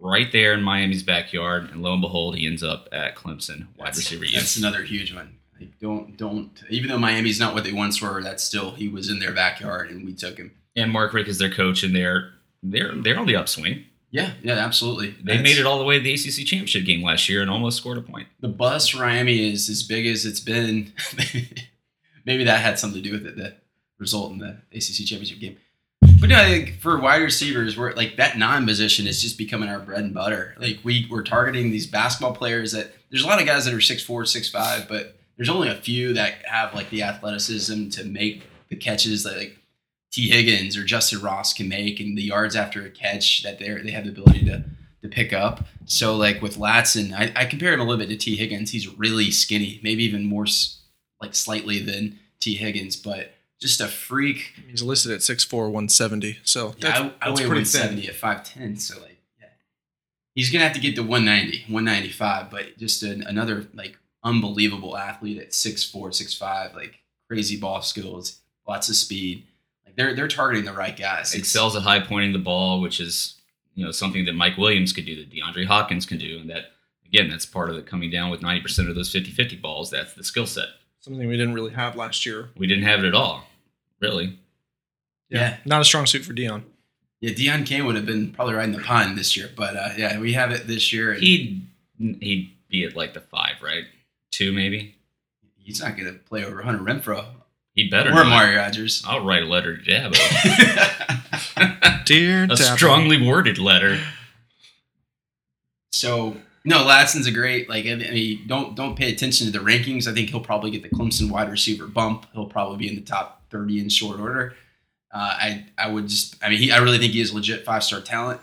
right there in Miami's backyard, and lo and behold, he ends up at Clemson, wide That's, receiver. that's another huge one. Like, don't don't. Even though Miami's not what they once were, that's still he was in their backyard and we took him. and Mark Richt is their coach, and they're they're they're on the upswing. Yeah, yeah, absolutely. They That's- made it all the way to the ACC championship game last year and almost scored a point. The bus for Miami is as big as it's been. Maybe that had something to do with it. The result in the ACC championship game. But no, I think for wide receivers, we're like that nine position is just becoming our bread and butter. Like we we're targeting these basketball players that there's a lot of guys that are six four, six five, but there's only a few that have like the athleticism to make the catches that like Tee Higgins or Justyn Ross can make, and the yards after a catch that they they have the ability to to pick up. So like with Ladson, I, I compare him a little bit to Tee Higgins. He's really skinny, maybe even more like slightly than Tee Higgins, but just a freak. He's listed at 6'4", 170. So Yeah, that's, I, I that's weigh pretty thin. 170 at 5'10", so like, yeah. He's going to have to get to 190, 195, but just an, another, like, unbelievable athlete at 6'4", 6'5", like, crazy ball skills, lots of speed. Like, they're, they're targeting the right guys. Excels at high pointing the ball, which is you know something that Mike Williams could do, that DeAndre Hopkins can do, and that again that's part of it coming down with ninety percent of those 50-50 balls. That's the skill set. Something we didn't really have last year. We didn't have it at all, really. Yeah. Not a strong suit for Deon. Yeah, Deon Cain would have been probably riding the pine this year, but uh, yeah, we have it this year. He'd he'd be at like the five, right? Two maybe. he's not going to play over Hunter Renfrow He better or not. Mario Rogers. I'll write a letter to Dabo. Dear a Dapper. strongly worded letter. so no, Ladson's a great like. I mean, don't don't pay attention to the rankings. I think he'll probably get the Clemson wide receiver bump. He'll probably be in the top thirty in short order. Uh, I I would just. I mean, he, I really think he is legit five star talent.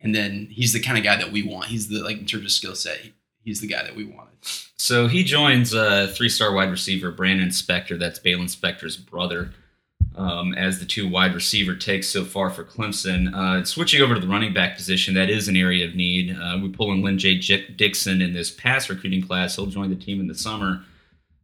And then he's the kind of guy that we want. He's the like in terms of skill set. He- He's the guy that we wanted. So he joins uh, three-star wide receiver Brannon Spector. That's Baylon Spector's brother. Um, as the two wide receiver takes so far for Clemson. Uh, switching over to the running back position, that is an area of need. Uh, we pull in Lyn-J J- Dixon in this pass recruiting class. He'll join the team in the summer.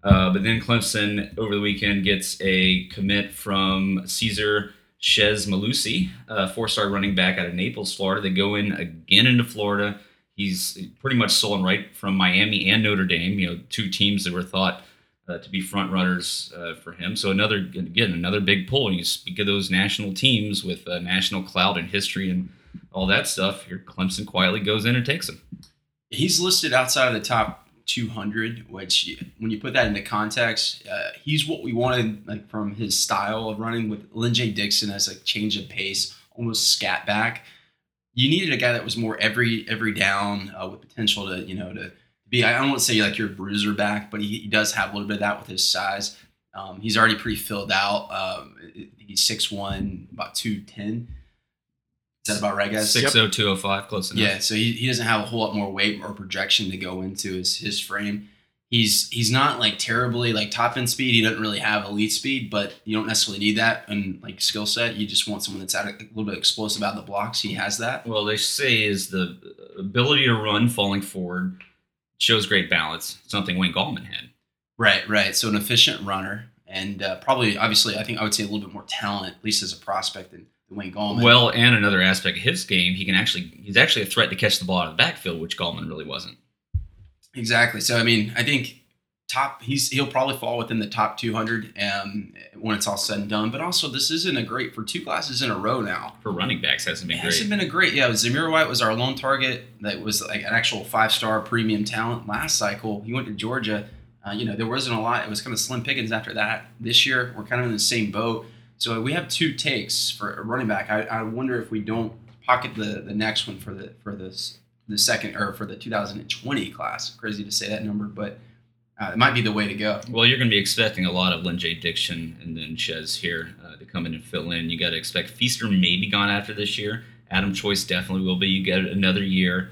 Uh, but then Clemson over the weekend gets a commit from Caesar Chez Mellusi, a four-star running back out of Naples, Florida. They go in again into Florida. He's pretty much stolen right from Miami and Notre Dame, you know, two teams that were thought uh, to be front runners uh, for him. So another again another big pull. And you speak of those national teams with uh, national clout and history and all that stuff. Here, Clemson quietly goes in and takes him. He's listed outside of the top 200, which when you put that into context, uh, he's what we wanted like from his style of running with Lyn-J Dixon as a change of pace, almost scat back. You needed a guy that was more every every down uh, with potential to you know to be. I don't want to say like your bruiser back, but he, he does have a little bit of that with his size. Um, he's already pretty filled out. Um, he's six one, about two ten. Is that about right, guys? Six oh two oh five, close enough. Yeah, so he, he doesn't have a whole lot more weight or projection to go into his his frame. He's he's not like terribly like top end speed. He doesn't really have elite speed, but you don't necessarily need that in like skill set. You just want someone that's out a little bit explosive out of the blocks. He has that. Well, they say is the ability to run falling forward shows great balance. Something Wayne Gallman had. Right, right. So an efficient runner, and uh, probably obviously, I think I would say a little bit more talent, at least as a prospect, than, than Wayne Gallman. Well, and another aspect of his game, he can actually he's actually a threat to catch the ball out of the backfield, which Gallman really wasn't. Exactly. So I mean, I think top he's he'll probably fall within the top 200 um, when it's all said and done. But also, this isn't a great for two classes in a row now. For running backs, hasn't been It great. hasn't been a great. Yeah, Zamir White was our lone target. That was like an actual five star premium talent last cycle. He went to Georgia. Uh, you know, there wasn't a lot. It was kind of slim pickings after that. This year, we're kind of in the same boat. So we have two takes for a running back. I, I wonder if we don't pocket the the next one for the for this the second or for the 2020 class. Crazy to say that number, but uh, it might be the way to go. Well, you're going to be expecting a lot of Lyn-J Dixon and then Chez here uh, to come in and fill in. You got to expect Feaster may be gone after this year. Adam Choice definitely will be. You get another year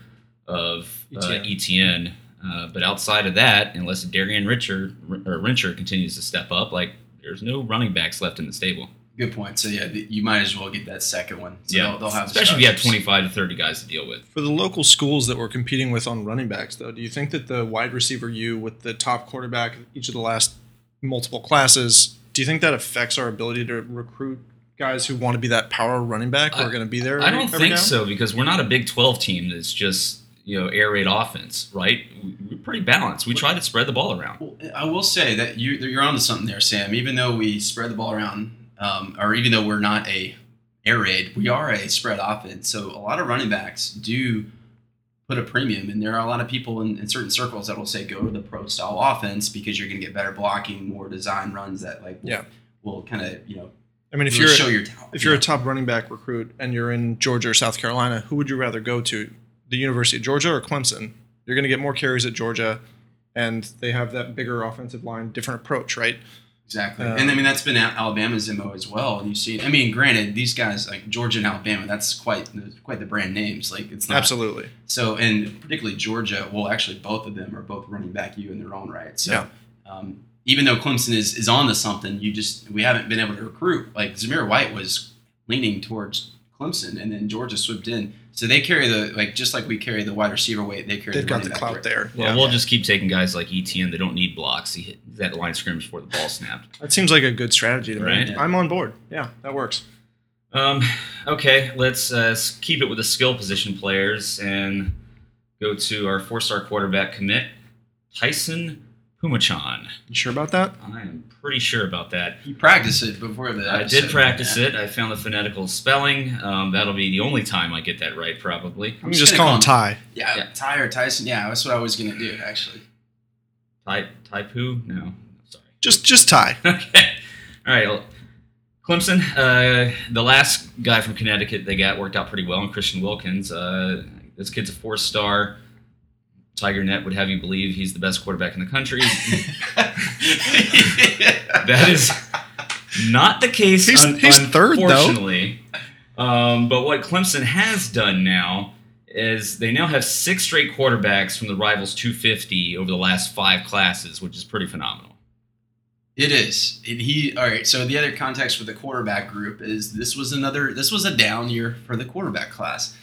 of uh, Etienne. Etienne. Uh, but outside of that, unless Darian Richard or Rencher continues to step up, like there's no running backs left in the stable. Good point. So yeah, you might as well get that second one. So yeah, they'll, they'll have especially if you have 25 to 30 guys to deal with. For the local schools that we're competing with on running backs, though, do you think that the wide receiver you with the top quarterback each of the last multiple classes, do you think that affects our ability to recruit guys who want to be that power running back who I- are going to be there? I don't think down? so because we're not a Big 12 team that's just you know air raid offense, right? We- We're pretty balanced. We try to spread the ball around. Well, I will say that you, you're onto something there, Sam. Even though we spread the ball around, um, or even though we're not a air raid, we are a spread offense. So a lot of running backs do put a premium, and there are a lot of people in, in certain circles that will say go to the pro style offense because you're going to get better blocking, more design runs that like will, Yeah. will kind of you know I mean, if really you're show your talent. if you're Yeah. a top running back recruit and you're in Georgia or South Carolina, who would you rather go to? The University of Georgia or Clemson? You're going to get more carries at Georgia, and they have that bigger offensive line, different approach, right? Exactly, Um, and I mean that's been Alabama's mo as well. And you see, I mean, granted, these guys like Georgia and Alabama, that's quite quite the brand names. Like it's not Absolutely. So, and particularly Georgia, well, actually, both of them are both running back you in their own right. So, Yeah. um, even though Clemson is, is on to something, you just, we haven't been able to recruit. Like Zamir White was leaning towards Clemson, and then Georgia swooped in. So they carry the, like, just like we carry the wide receiver weight, they carry They've the got running the clout weight. there. Well, yeah. we'll just keep taking guys like Etienne They don't need blocks. He hit that line of scrimmage before the ball snapped. That seems like a good strategy to Right. me. I'm on board. Yeah, that works. Um, okay, let's uh, keep it with the skill position players and go to our four-star quarterback commit, Taisun Phommachanh. You sure about that? I am pretty sure about that. You practiced it before the I did practice Yeah. it. I found the phonetical spelling. Um, that'll be the only time I get that right, probably. I'm just just call him Ty. Yeah, Yeah. Ty or Taisun. Yeah, that's what I was going to do, actually. Ty Taipu? No, sorry. Just just Ty. Okay. All right. well, Clemson, uh, the last guy from Connecticut they got worked out pretty well, and Christian Wilkins. Uh, this kid's a four star. Tiger Net would have you believe he's the best quarterback in the country. that is not the case. He's- un- he's third, though. unfortunately. Um, but what Clemson has done now is they now have six straight quarterbacks from the rivals 250 over the last five classes, which is pretty phenomenal. It is. It, he all right. So the other context for the quarterback group is this was another. This was a down year for the quarterback class.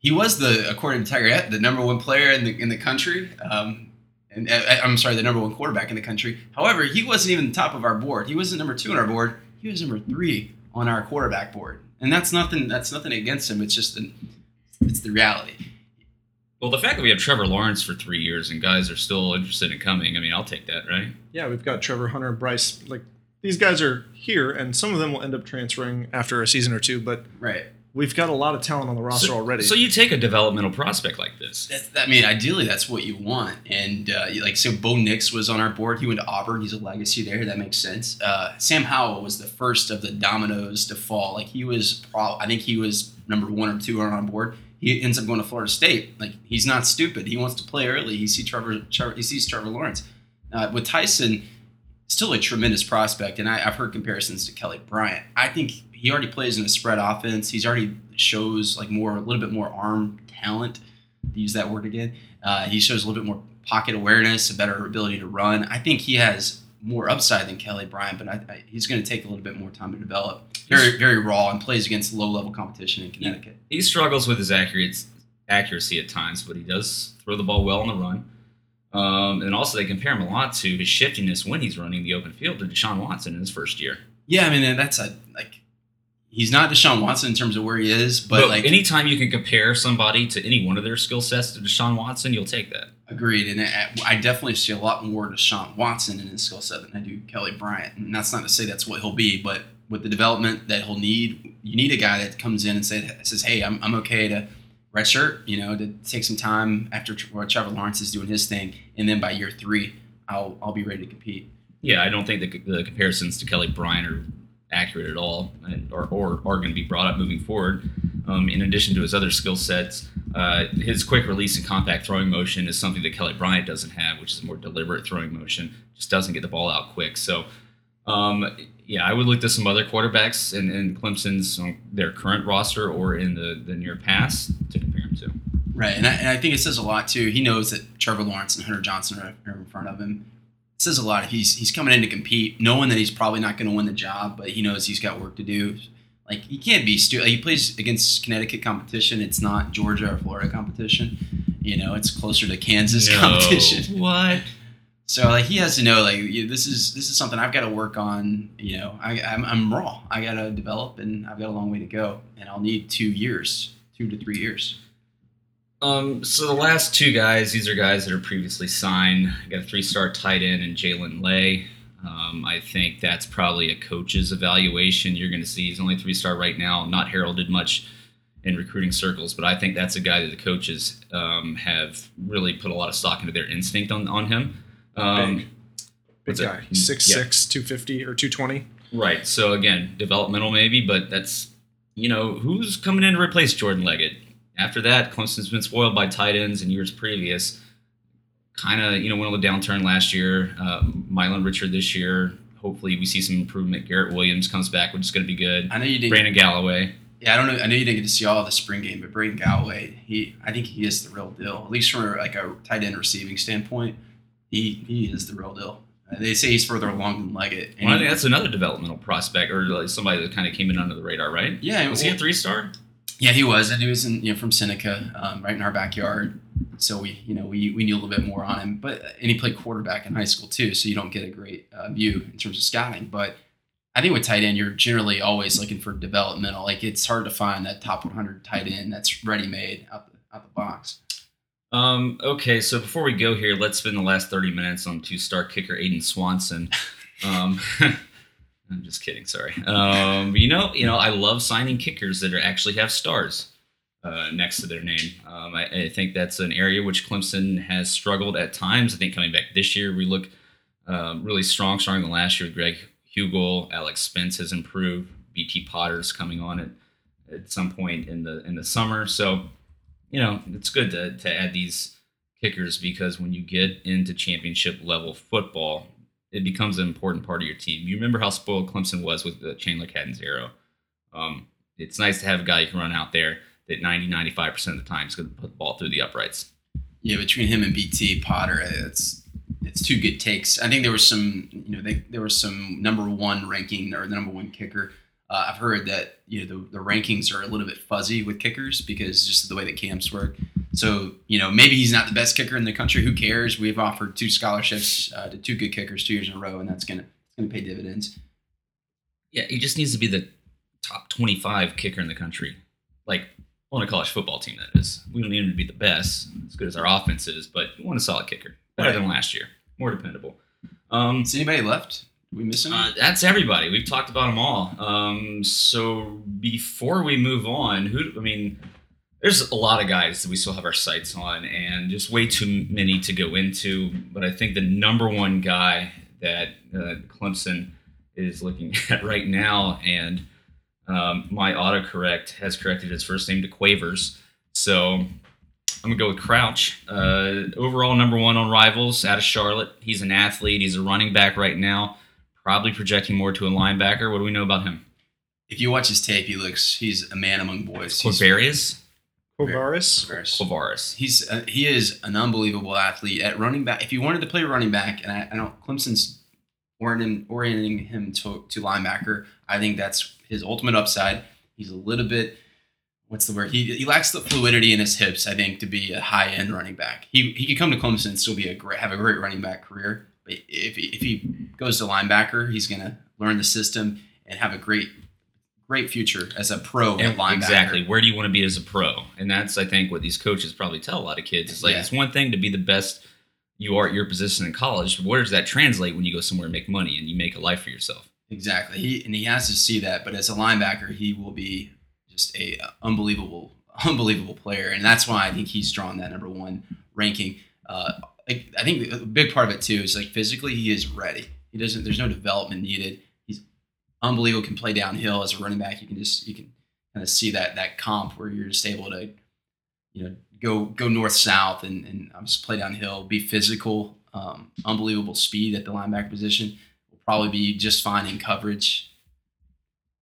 He was the, according to Tiger Net, the number one player in the in the country. Um, and uh, I'm sorry, the number one quarterback in the country. However, he wasn't even the top of our board. He wasn't number two on our board. He was number three on our quarterback board. And that's nothing. That's nothing against him. It's just an, it's the reality. Well, the fact that we have Trevor Lawrence for three years and guys are still interested in coming, I mean, I'll take that, right? Yeah, we've got Trevor Hunter, Brice. Like these guys are here, and some of them will end up transferring after a season or two. But Right. We've got a lot of talent on the roster so, already. So you take a developmental prospect like this. That's, I mean, ideally, that's what you want. And uh, like, so Bo Nix was on our board. He went to Auburn. He's a legacy there. That makes sense. Uh, Sam Howell was the first of the dominoes to fall. Like he was, pro- I think he was number one or two are on board. He ends up going to Florida State. Like he's not stupid. He wants to play early. He sees Trevor. Trevor he sees Trevor Lawrence. Uh, with Taisun, still a tremendous prospect, and I, I've heard comparisons to Kelly Bryant. I think he already plays in a spread offense. He's already shows like more a little bit more arm talent. To use that word again, uh, he shows a little bit more pocket awareness, a better ability to run. I think he has more upside than Kelly Bryant, but I, I, he's going to take a little bit more time to develop. Very very raw and plays against low level competition in Connecticut. He struggles with his accuracy, accuracy at times, but he does throw the ball well on the run. Um, and also, they compare him a lot to his shiftiness when he's running the open field to Deshaun Watson in his first year. Yeah, I mean that's a like he's not Deshaun Watson in terms of where he is, but, But, like anytime you can compare somebody to any one of their skill sets to Deshaun Watson, you'll take that. agreed. And I, definitely see a lot more Deshaun Watson in his skill set than I do Kelly Bryant. And that's not to say that's what he'll be, but with the development that he'll need, you need a guy that comes in and say, says, "Hey, I'm, I'm okay to redshirt, you know, to take some time after Tr- Trevor Lawrence is doing his thing, and then by year three, I'll I'll be ready to compete." Yeah, I don't think the, the comparisons to Kelly Bryant are accurate at all, and, or, or are going to be brought up moving forward. Um, in addition to his other skill sets, uh, his quick release and compact throwing motion is something that Kelly Bryant doesn't have, which is a more deliberate throwing motion. Just doesn't get the ball out quick. So, um, yeah, I would look to some other quarterbacks in, in Clemson's um, their current roster or in the, the near past to compare him to. Right, and I, and I think it says a lot too. He knows that Trevor Lawrence and Hunter Johnson are, are in front of him. It says a lot. He's he's coming in to compete, knowing that he's probably not going to win the job, but he knows he's got work to do. Like he can't be stupid. He plays against Connecticut competition. It's not Georgia or Florida competition. You know, it's closer to Kansas competition. What? So like he has to know like you- this is this is something I've got to work on. You know, I, I'm, I'm raw. I got to develop, and I've got a long way to go, and I'll need two years, two to three years. Um, so the last two guys, these are guys that are previously signed. I got a three-star tight end and Jaelyn Lay. Um, I think that's probably a coach's evaluation. You're going to see he's only three-star right now, not heralded much in recruiting circles, but I think that's a guy that the coaches um, have really put a lot of stock into their instinct on on him. Um, Big. Big what's it? guy. 6'6", Yeah. 250 or 220. Right. So again, developmental maybe, but that's you know who's coming in to replace Jordan Leggett. After that, Clemson's been spoiled by tight ends in years previous. Kind of you know went on the downturn last year. Uh, Milan Richard this year. Hopefully we see some improvement. Garrett Williams comes back, which is going to be good. I know you didn't. Braden Galloway. Yeah, I don't know. I know you didn't get to see all the spring game, but Braden Galloway, he, I think he is the real deal. At least from like a tight end receiving standpoint, he he is the real deal. Uh, they say he's further along than Leggett. and Well, I think that's another developmental prospect, or like somebody that kind of came in under the radar, right? yeah, Was he a three-star? Yeah, he was, and he was in, you know from Seneca, um, right in our backyard. So we, you know, we, we knew a little bit more on him. But and he played quarterback in high school too, so you don't get a great uh, view in terms of scouting. But I think with tight end, you're generally always looking for developmental. Like it's hard to find that top 100 tight end that's ready made out the out the box. Um, okay, so before we go here, let's spend the last 30 minutes on two star kicker Aidan Swanson. Um, I'm just kidding, sorry. Um, you know, you know, I love signing kickers that are actually have stars uh, next to their name. Um, I, I think that's an area which Clemson has struggled at times. I think coming back this year, we look um, really strong, stronger than last year. with Greg Huegel, Alex Spence has improved. BT Potter's coming on at, at some point in the in the summer. So you know, it's good to, to add these kickers because when you get into championship level football, it becomes an important part of your team. You remember how spoiled Clemson was with the Chandler Catanzaro. Um, it's nice to have a guy you can run out there that 90, 95% of the time is going to put the ball through the uprights. Yeah, between him and BT Potter, it's it's two good takes. I think there was some, you know, they, there was some number one ranking or the number one kicker. Uh, I've heard that you know the, the rankings are a little bit fuzzy with kickers because just the way that camps work. So you know maybe he's not the best kicker in the country. Who cares? We've offered two scholarships uh, to two good kickers two years in a row, and that's gonna gonna pay dividends. Yeah, he just needs to be the top 25 kicker in the country. Like on a college football team, that is. We don't need him to be the best, as good as our offense is, but we want a solid kicker. Better than last year. More dependable. Um, Is anybody left? We miss him? Uh, that's everybody. We've talked about them all. Um, so before we move on, who? I mean, there's a lot of guys that we still have our sights on, and just way too many to go into. But I think the number one guy that uh, Clemson is looking at right now, and Um, my autocorrect has corrected his first name to Quavers. So I'm going to go with Crouch. Uh, overall, number one on Rivals out of Charlotte. He's an athlete. He's a running back right now, probably projecting more to a linebacker. What do we know about him? If you watch his tape, he looks he's a man among boys. He's Quavarius? Quavaris. Quavaris. Quavaris. He's uh, he is an unbelievable athlete at running back. If you wanted to play running back, and I, I don't, Clemson's orienting, orienting him to, to linebacker. I think that's his ultimate upside. He's a little bit, what's the word? He, he lacks the fluidity in his hips. I think to be a high end running back. He he could come to Clemson and still be a great have a great running back career. If he, if he goes to linebacker, he's gonna learn the system and have a great great future as a pro And linebacker. exactly. Where do you want to be as a pro? And that's, I think, what these coaches probably tell a lot of kids. It's like, Yeah. it's one thing to be the best you are at your position in college, but where does that translate when you go somewhere and make money and you make a life for yourself? Exactly. He and he has to see that. But as a linebacker, he will be just a unbelievable, unbelievable player, and that's why I think he's drawn that number one ranking. Uh, I, I think a big part of it too is like physically he is ready. He doesn't. There's no development needed. He's unbelievable. Can play downhill as a running back. You can just you can kind of see that that comp where you're just able to, you know, go go north south and and just play downhill. Be physical. Um, unbelievable speed at the linebacker position will probably be just fine in coverage.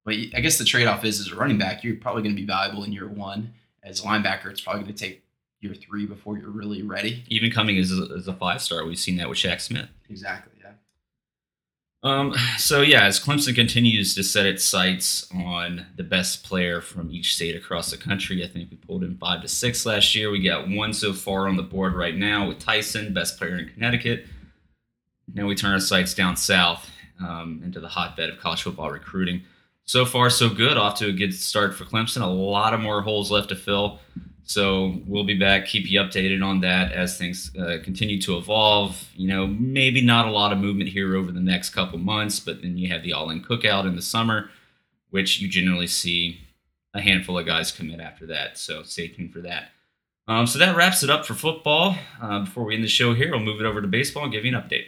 But I guess the trade off is as a running back, you're probably going to be valuable in year one. As a linebacker, it's probably going to take year three before you're really ready. Even coming as a, as a five star, we've seen that with Shaq Smith. Exactly. Yeah. Um, so yeah, as Clemson continues to set its sights on the best player from each state across the country, I think we pulled in five to six last year. We got one so far on the board right now with Taisun, best player in Connecticut. Now we turn our sights down south um, into the hotbed of college football recruiting. So far, so good. Off to a good start for Clemson. A lot of more holes left to fill. So we'll be back, keep you updated on that as things uh, continue to evolve. You know, maybe not a lot of movement here over the next couple months, but then you have the all in cookout in the summer, which you generally see a handful of guys commit after that. So stay tuned for that. Um, so that wraps it up for football. Uh, before we end the show here, we'll move it over to baseball and give you an update.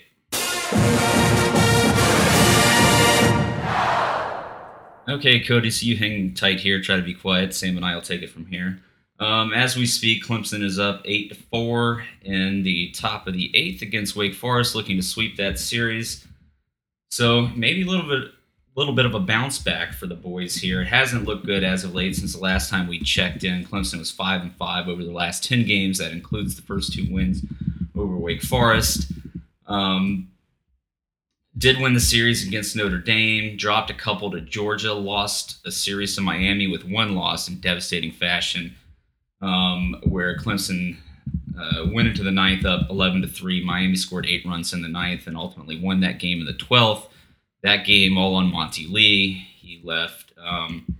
Okay, Cody, so you hang tight here. Try to be quiet. Sam and I will take it from here. Um, as we speak, Clemson is up eight to four in the top of the eighth against Wake Forest, looking to sweep that series. So maybe a little bit, little bit of a bounce back for the boys here. It hasn't looked good as of late since the last time we checked in. Clemson was five and five over the last ten games. That includes the first two wins over Wake Forest. Um, did win the series against Notre Dame, dropped a couple to Georgia, lost a series to Miami with one loss in devastating fashion, um, where Clemson uh, went into the ninth up 11 to 3. Miami scored eight runs in the ninth and ultimately won that game in the 12th. That game all on Monte Lee. He left, um,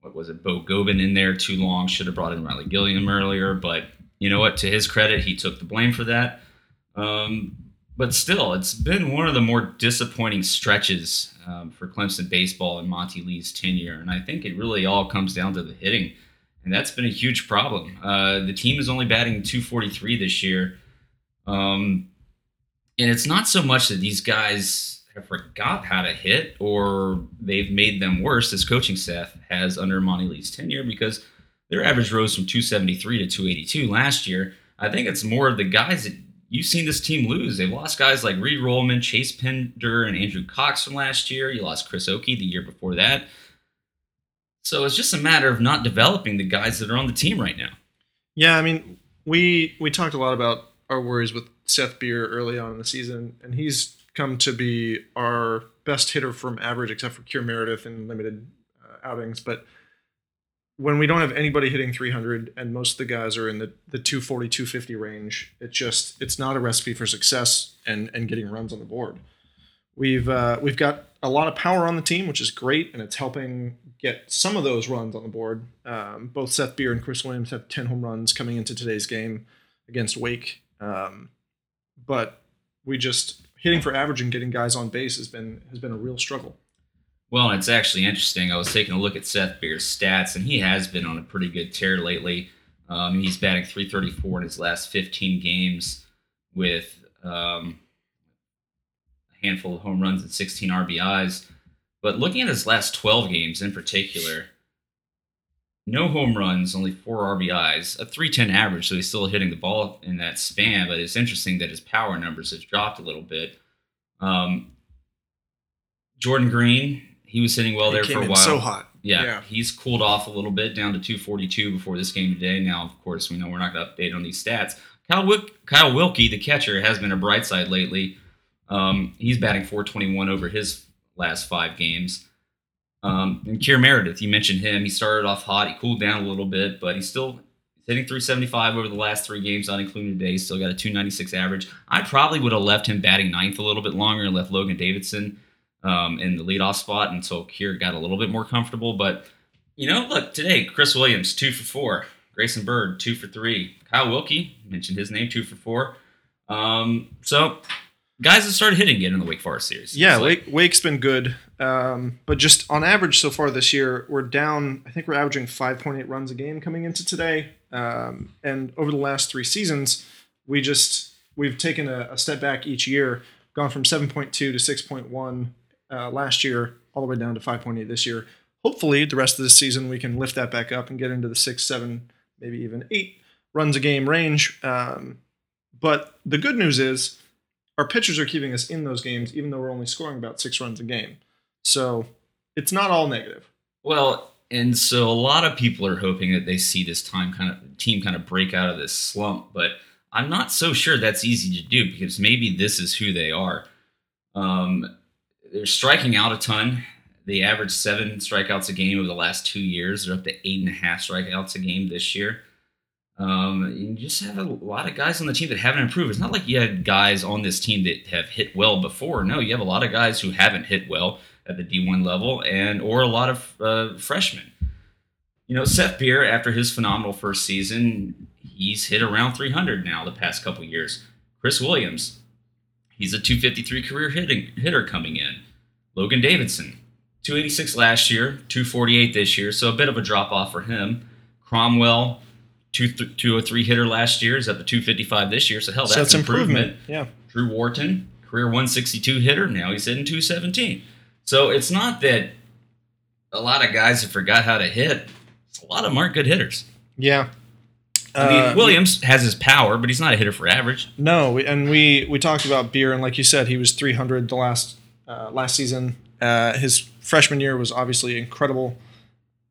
what was it, Bo Gobin in there too long. Should have brought in Ryley Gilliam earlier, but you know what? To his credit, he took the blame for that. Um, but still, it's been one of the more disappointing stretches um, for Clemson baseball in Monte Lee's tenure, and I think it really all comes down to the hitting, and that's been a huge problem. Uh, the team is only batting 243 this year, um, and it's not so much that these guys have forgot how to hit or they've made them worse. This coaching staff has under Monte Lee's tenure because their average rose from 273 to 282 last year. I think it's more of the guys that you've seen this team lose. They've lost guys like Reed Rohlman, Chase Pender, and Andrew Cox from last year. You lost Chris Okey the year before that. So it's just a matter of not developing the guys that are on the team right now. Yeah, I mean, we we talked a lot about our worries with Seth Beer early on in the season, and he's come to be our best hitter from average, except for Kier Meredith in limited uh, outings. But when we don't have anybody hitting 300 and most of the guys are in the, the 240 250 range it just it's not a recipe for success and and getting runs on the board we've uh, we've got a lot of power on the team which is great and it's helping get some of those runs on the board um, both seth beer and chris williams have 10 home runs coming into today's game against wake um, but we just hitting for average and getting guys on base has been has been a real struggle Well, it's actually interesting. I was taking a look at Seth Beer's stats, and he has been on a pretty good tear lately. Um, he's batting 334 in his last 15 games with um, a handful of home runs and 16 RBIs. But looking at his last 12 games in particular, no home runs, only four RBIs, a 310 average, so he's still hitting the ball in that span. But it's interesting that his power numbers have dropped a little bit. Um, Jordan Greene, he was hitting well there He for came a while. so hot. Yeah, Yeah. he's cooled off a little bit down to 242 before this game today. Now, of course, we know we're not going to update on these stats. Kyle, Wil- Kyle Wilkie, the catcher, has been a bright side lately. Um, he's batting 421 over his last five games. Um, and Kier Meredith, you mentioned him. He started off hot. He cooled down a little bit, but he's still hitting 375 over the last three games, not including today. Still got a 296 average. I probably would have left him batting ninth a little bit longer and left Logan Davidson um, in the leadoff spot until Kier got a little bit more comfortable. But, you know, look, today, Chris Williams, two for four. Grayson Byrd, two for three. Kyle Wilkie, mentioned his name, two for four. Um, so, guys have started hitting again in the Wake Forest series. Yeah, like- Wake, Wake's been good, um, but just on average so far this year, we're down. I think we're averaging 5.8 runs a game coming into today, um, and over the last three seasons, we just we've taken a, a step back each year, gone from 7.2 to 6.1 uh, last year, all the way down to 5.8 this year. Hopefully, the rest of the season we can lift that back up and get into the six, seven, maybe even eight runs a game range. Um, but the good news is our pitchers are keeping us in those games, even though we're only scoring about six runs a game. So it's not all negative. Well, and so a lot of people are hoping that they see this time kind of team kind of break out of this slump, but I'm not so sure that's easy to do because maybe this is who they are. Um, they're striking out a ton. They average seven strikeouts a game over the last two years. They're up to eight and a half strikeouts a game this year. Um, you just have a lot of guys on the team that haven't improved. It's not like you had guys on this team that have hit well before. No, you have a lot of guys who haven't hit well at the D1 level, and or a lot of uh, freshmen. You know, Seth Beer, after his phenomenal first season, he's hit around 300 now the past couple years. Chris Williams, he's a 253 career hitting hitter coming in. Logan Davidson, 286 last year, 248 this year, so a bit of a drop off for him. Cromwell, two th- 203 hitter last year, is up the 255 this year, so hell, that's, so it's improvement. improvement. Yeah. Drew Wharton, career 162 hitter. Now he's hitting 217. So it's not that a lot of guys have forgot how to hit. A lot of them aren't good hitters. Yeah. I mean, Uh, Williams has his power, but he's not a hitter for average. No, we, and we we talked about Beer, and like you said, he was 300 the last uh, last season. Uh, his freshman year was obviously incredible,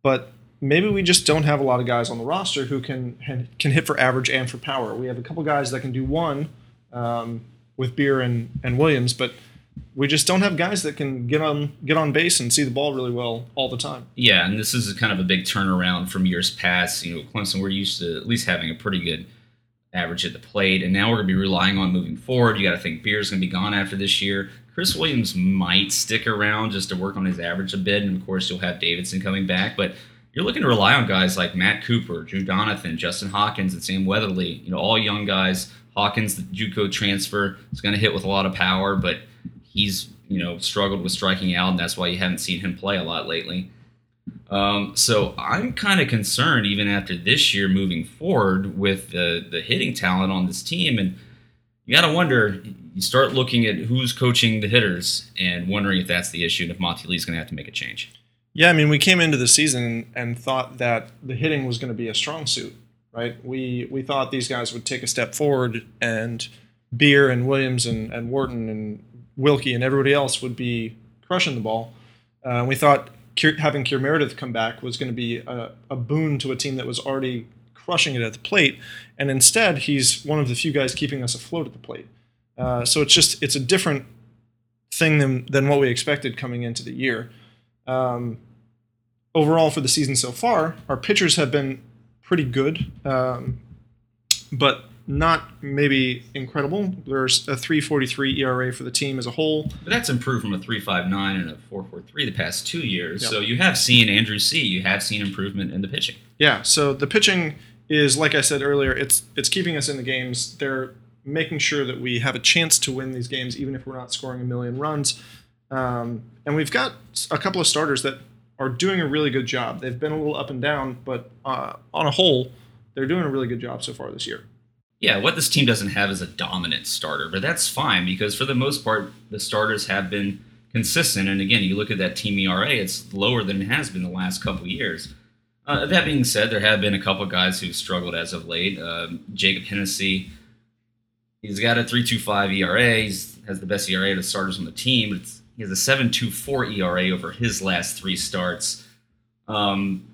but maybe we just don't have a lot of guys on the roster who can can hit for average and for power. We have a couple guys that can do one um, with Beer and and Williams, but we just don't have guys that can get on get on base and see the ball really well all the time. Yeah, and this is kind of a big turnaround from years past. You know, Clemson, we're used to at least having a pretty good average at the plate, and now we're going to be relying on moving forward. You got to think Beer's going to be gone after this year. Chris Williams might stick around just to work on his average a bit, and of course you'll have Davidson coming back, but you're looking to rely on guys like Matt Cooper, Drew Donathan, Justin Hawkins, and Sam Weatherly. You know, all young guys. Hawkins, the JUCO transfer, is going to hit with a lot of power, but he's you know struggled with striking out, and that's why you haven't seen him play a lot lately. Um, so I'm kind of concerned, even after this year, moving forward with the the hitting talent on this team, and you got to wonder. You start looking at who's coaching the hitters and wondering if that's the issue, and if Monte Lee's going to have to make a change. Yeah, I mean, we came into the season and thought that the hitting was going to be a strong suit, right? We we thought these guys would take a step forward, and Beer and Williams and, and Wharton and Wilkie and everybody else would be crushing the ball. Uh, we thought having Kier Meredith come back was going to be a, a boon to a team that was already crushing it at the plate, and instead he's one of the few guys keeping us afloat at the plate. Uh, so it's just it's a different thing than than what we expected coming into the year. Um, overall, for the season so far, our pitchers have been pretty good, um, but not maybe incredible. There's a 3.43 ERA for the team as a whole. But that's improved from a 3.59 and a 4.43 the past two years. Yep. So you have seen Andrew C. You have seen improvement in the pitching. Yeah, so the pitching is like I said earlier, it's it's keeping us in the games. They're making sure that we have a chance to win these games, even if we're not scoring a million runs. Um, and we've got a couple of starters that are doing a really good job. They've been a little up and down, but uh, on a whole, they're doing a really good job so far this year. Yeah, what this team doesn't have is a dominant starter, but that's fine because for the most part, the starters have been consistent. And again, you look at that team ERA; it's lower than it has been the last couple years. Uh, that being said, there have been a couple guys who've struggled as of late. Um Jacob Hennessy, he's got a 3.25 ERA. He has the best ERA of the starters on the team. It's, he has a 7.24 ERA over his last three starts. Um,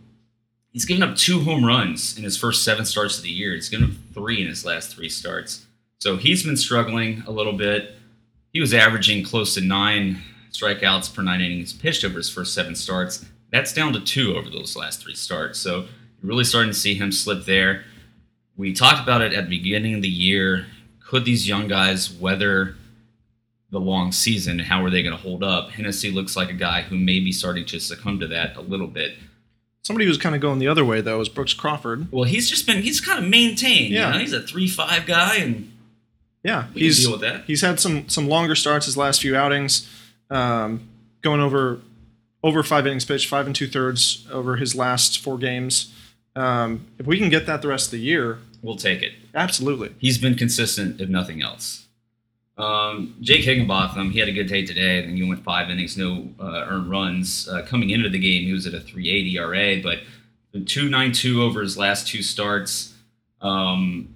he's given up two home runs in his first seven starts of the year. He's given up three in his last three starts. So he's been struggling a little bit. He was averaging close to nine strikeouts per nine innings pitched over his first seven starts. That's down to two over those last three starts. So you're really starting to see him slip there. We talked about it at the beginning of the year. Could these young guys weather the long season? How are they going to hold up? Hennessy looks like a guy who may be starting to succumb to that a little bit. Somebody who's kind of going the other way though is Brooks Crawford. Well, he's just been he's kind of maintained. Yeah. You know? He's a three five guy, and Yeah, he's deal with that. he's had some some longer starts his last few outings, um, going over over five innings pitched, five and two thirds over his last four games. Um, if we can get that the rest of the year, we'll take it. absolutely. He's been consistent, if nothing else. Um, Jake Higginbotham, he had a good day today. Then he went five innings, no uh, earned runs. Uh, coming into the game, he was at a 3.80 ERA, but 2.92 over his last two starts. Um,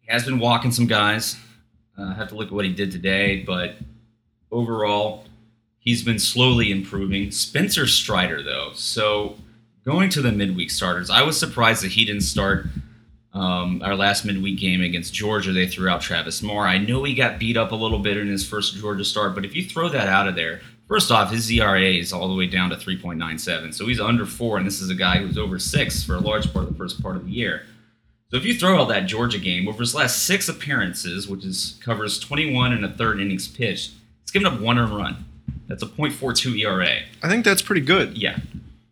he has been walking some guys. Uh, I have to look at what he did today, but overall, he's been slowly improving. Spencer Strider, though, so going to the midweek starters, I was surprised that he didn't start um, our last midweek game against Georgia. They threw out Travis Marr. I know he got beat up a little bit in his first Georgia start, but if you throw that out of there, first off, his ERA is all the way down to 3.97, so he's under four, and this is a guy who's over six for a large part of the first part of the year. So if you throw out that Georgia game, over his last six appearances, which is covers 21 and a third innings pitched, he's given up one earned run. That's a .42 ERA. I think that's pretty good. Yeah.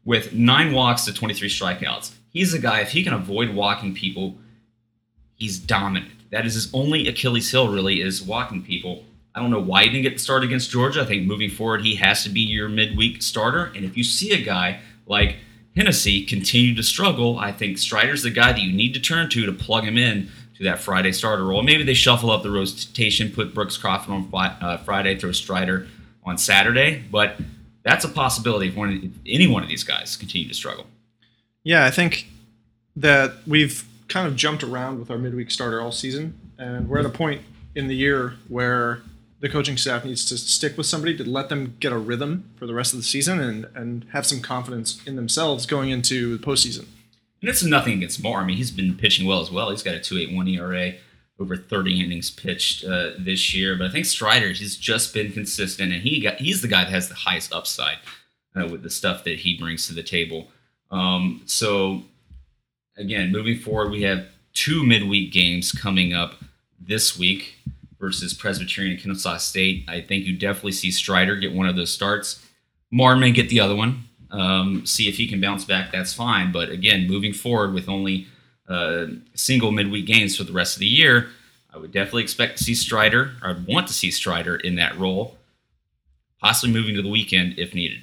With nine walks to 23 strikeouts. He's a guy, if he can avoid walking people, he's dominant. That is his only Achilles heel, really, is walking people. I don't know why he didn't get the start against Georgia. I think moving forward, he has to be your midweek starter. And if you see a guy like Hennessy continue to struggle, I think Strider's the guy that you need to turn to to plug him in to that Friday starter role. Maybe they shuffle up the rotation, put Brooks Crawford on uh, Friday, throw Strider on Saturday. But that's a possibility if, one, if any one of these guys continue to struggle. Yeah, I think that we've kind of jumped around with our midweek starter all season, and we're at a point in the year where the coaching staff needs to stick with somebody to let them get a rhythm for the rest of the season and, and have some confidence in themselves going into the postseason. And it's nothing against Marr. I mean, he's been pitching well as well. He's got a 2.81 ERA, over 30 innings pitched uh, this year. But I think Strider, he's just been consistent, and he got he's the guy that has the highest upside uh, with the stuff that he brings to the table. Um, so, again, moving forward, we have two midweek games coming up this week versus Presbyterian and Kennesaw State. I think you definitely see Strider get one of those starts. Marr may get the other one. Um, see if he can bounce back. That's fine. But again, moving forward with only uh, single midweek games for the rest of the year, I would definitely expect to see Strider. I'd want to see Strider in that role, possibly moving to the weekend if needed.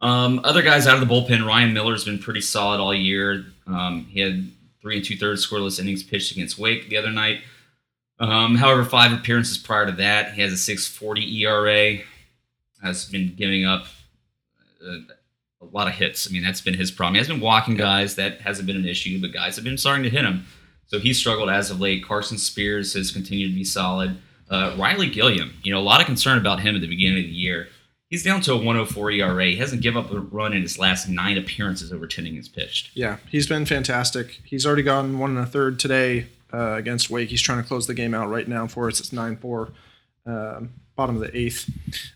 Um, other guys out of the bullpen, Ryan Miller's been pretty solid all year. Um, he had three and two thirds scoreless innings pitched against Wake the other night. Um, however, five appearances prior to that, he has a 6.40 ERA. Has been giving up a, a lot of hits. I mean, that's been his problem. He has been walking guys. That hasn't been an issue, but guys have been starting to hit him. So he struggled as of late. Carson Spiers has continued to be solid. Uh, Ryley Gilliam, you know, a lot of concern about him at the beginning of the year. He's down to a 104 ERA. He hasn't given up a run in his last nine appearances over 10 innings pitched. Yeah, he's been fantastic. He's already gotten one and a third today uh, against Wake. He's trying to close the game out right now for us. It's 9 4, um, bottom of the eighth.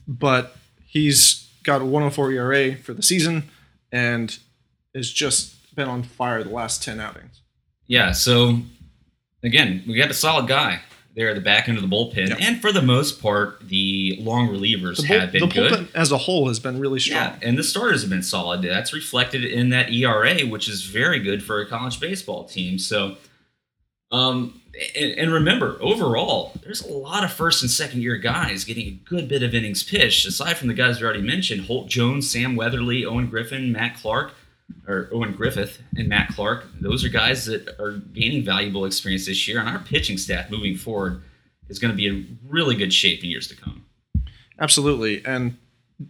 But he's got a 104 ERA for the season and has just been on fire the last 10 outings. Yeah, so again, we got a solid guy there at the back end of the bullpen. Yep. And for the most part, the long relievers The, bull, have been the good. bullpen as a whole has been really strong. Yeah, and the starters have been solid. That's reflected in that ERA, which is very good for a college baseball team. So, um, and, and remember, overall, there's a lot of first and second year guys getting a good bit of innings pitched. Aside from the guys we already mentioned, Holt Jones, Sam Weatherly, Owen Griffin, Matt Clark, or Owen Griffith and Matt Clark. Those are guys that are gaining valuable experience this year, and our pitching staff moving forward is going to be in really good shape in years to come. Absolutely. And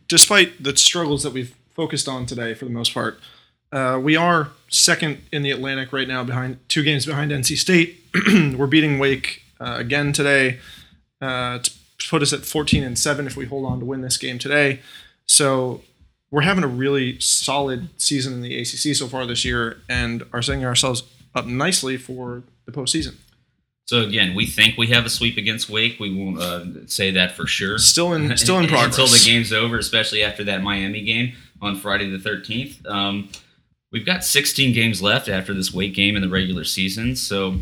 despite the struggles that we've focused on today for the most part, uh, we are second in the Atlantic right now, behind two games behind NC State. We're beating Wake uh, again today uh, to put us at 14 and 7 if we hold on to win this game today. So we're having a really solid season in the ACC so far this year and are setting ourselves up nicely for the postseason. So again, we think we have a sweep against Wake. We won't uh, say that for sure. Still in still in progress until the game's over, especially after that Miami game on Friday the 13th. Um, we've got 16 games left after this Wake game in the regular season, so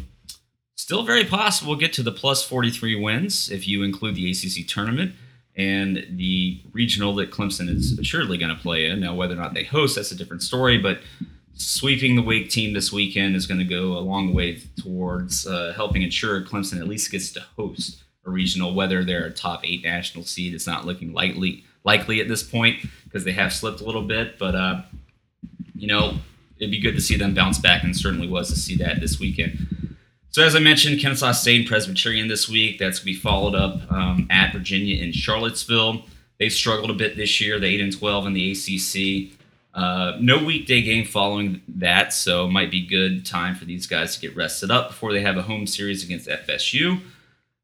still very possible we'll get to the plus 43 wins if you include the ACC tournament and the regional that Clemson is assuredly going to play in. Now, whether or not they host, that's a different story, but sweeping the Wake team this weekend is going to go a long way towards uh, helping ensure Clemson at least gets to host a regional, whether they're a top eight national seed. It's not looking likely likely at this point because they have slipped a little bit, but uh, you know it'd be good to see them bounce back, and certainly was to see that this weekend. So as I mentioned, Kennesaw State Presbyterian this week. That's going to be followed up um, at Virginia in Charlottesville. They've struggled a bit this year. The eight and twelve in the ACC. Uh, no weekday game following that, so might be good time for these guys to get rested up before they have a home series against FSU.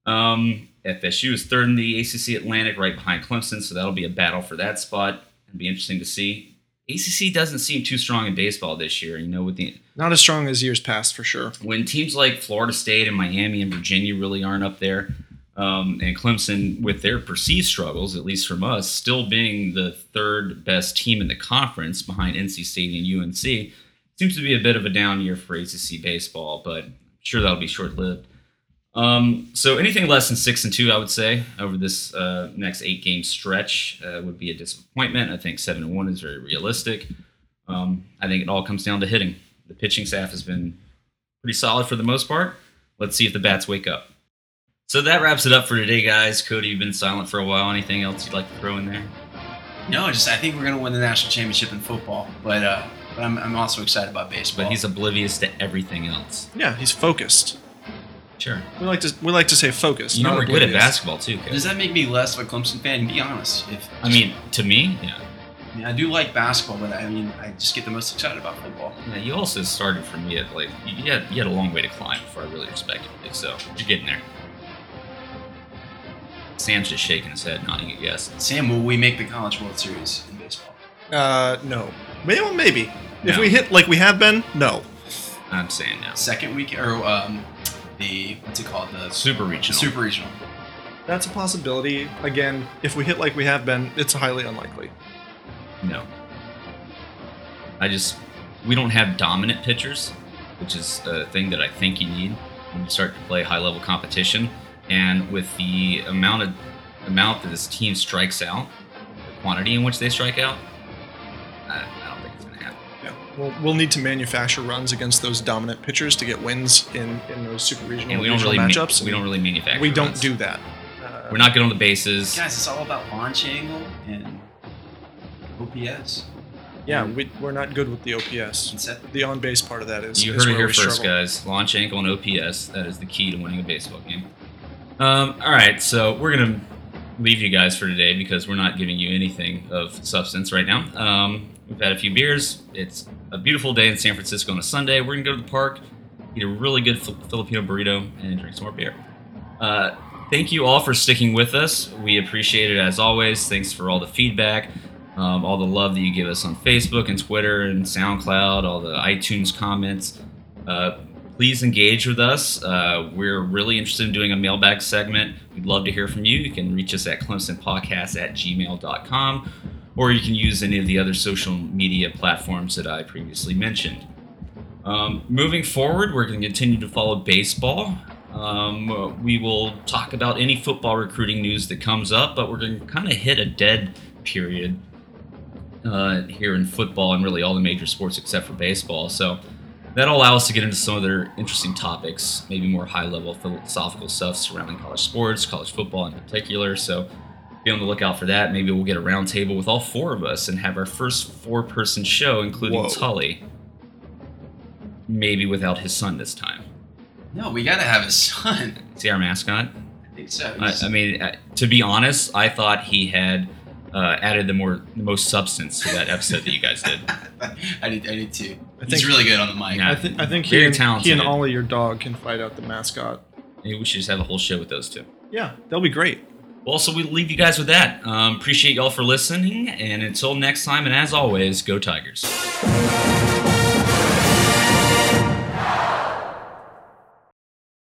Um, FSU is third in the ACC Atlantic, right behind Clemson, so that'll be a battle for that spot. It'll be interesting to see. ACC doesn't seem too strong in baseball this year. You know, with the not as strong as years past for sure. When teams like Florida State and Miami and Virginia really aren't up there, um, and Clemson, with their perceived struggles, at least from us, still being the third best team in the conference behind NC State and UNC, seems to be a bit of a down year for ACC baseball, but I'm sure that'll be short lived. Um, so anything less than six and two, I would say, over this uh, next eight game stretch uh, would be a disappointment. I think seven and one is very realistic. Um, I think it all comes down to hitting. The pitching staff has been pretty solid for the most part. Let's see if the bats wake up. So that wraps it up for today, guys. Cody, you've been silent for a while. Anything else you'd like to throw in there? No, just I think we're gonna win the national championship in football, but uh, but I'm, I'm also excited about baseball. But he's oblivious to everything else. Yeah, he's focused. Sure. We like to we like to say focused. You know we're good at basketball too, Cody. Does that make me less of a Clemson fan? Be honest. If I mean, to me, yeah. I, mean, I do like basketball, but I mean, I just get the most excited about football. Yeah, you also started for me at like you you had you had a long way to climb before I really respected you. So you're getting there. Sam's just shaking his head, nodding at yes. Sam, will we make the College World Series in baseball? Uh, no. Maybe, well, maybe. If we hit like we have been, no. I'm saying now. Second week or um, the what's it called? The Super the regional. super regional. That's a possibility. Again, if we hit like we have been, it's highly unlikely. No. I just we don't have dominant pitchers, which is a thing that I think you need when you start to play high level competition. And with the amount of amount that this team strikes out, the quantity in which they strike out, We'll, we'll need to manufacture runs against those dominant pitchers to get wins in, in those super regional, And we don't regional really ma- matchups. we don't really manufacture. we don't runs. do that. Uh, We're not good on the bases. Guys, it's all about launch angle and OPS. Yeah, we, we're not good with the OPS. The on base part of that is. You is heard it where here first, struggle. guys. Launch ankle and OPS. That is the key to winning a baseball game. Um, all right, so we're gonna leave you guys for today because we're not giving you anything of substance right now. Um, we've had a few beers. It's a beautiful day in San Francisco on a Sunday. We're gonna go to the park, eat a really good Filipino burrito, and drink some more beer. Uh, thank you all for sticking with us. We appreciate it as always. Thanks for all the feedback, um, all the love that you give us on Facebook and Twitter and SoundCloud, all the iTunes comments. Uh, please engage with us. Uh, we're really interested in doing a mailbag segment. We'd love to hear from you. You can reach us at clemsonpodcast at gmail.com, or you can use any of the other social media platforms that I previously mentioned. Um, moving forward, we're going to continue to follow baseball. Um, we will talk about any football recruiting news that comes up, but we're going to kind of hit a dead period uh, here in football and really all the major sports except for baseball. So that'll allow us to get into some other interesting topics, maybe more high level philosophical stuff surrounding college sports, college football in particular. So be on the lookout for that. Maybe we'll get a roundtable with all four of us and have our first four person show, including Whoa. Tully. Maybe without his son this time. No, we gotta have a son. See our mascot? I think so. I, I mean, uh, to be honest, I thought he had uh, added the more the most substance to that episode that you guys did. I did. I did too. I He's think- really good on the mic. Yeah. I think I think he Very and, he and Ollie, your dog, can fight out the mascot. Maybe we should just have a whole show with those two. Yeah, they'll be great. Well, so we leave you guys with that. Um, appreciate y'all for listening, and until next time, and as always, go Tigers.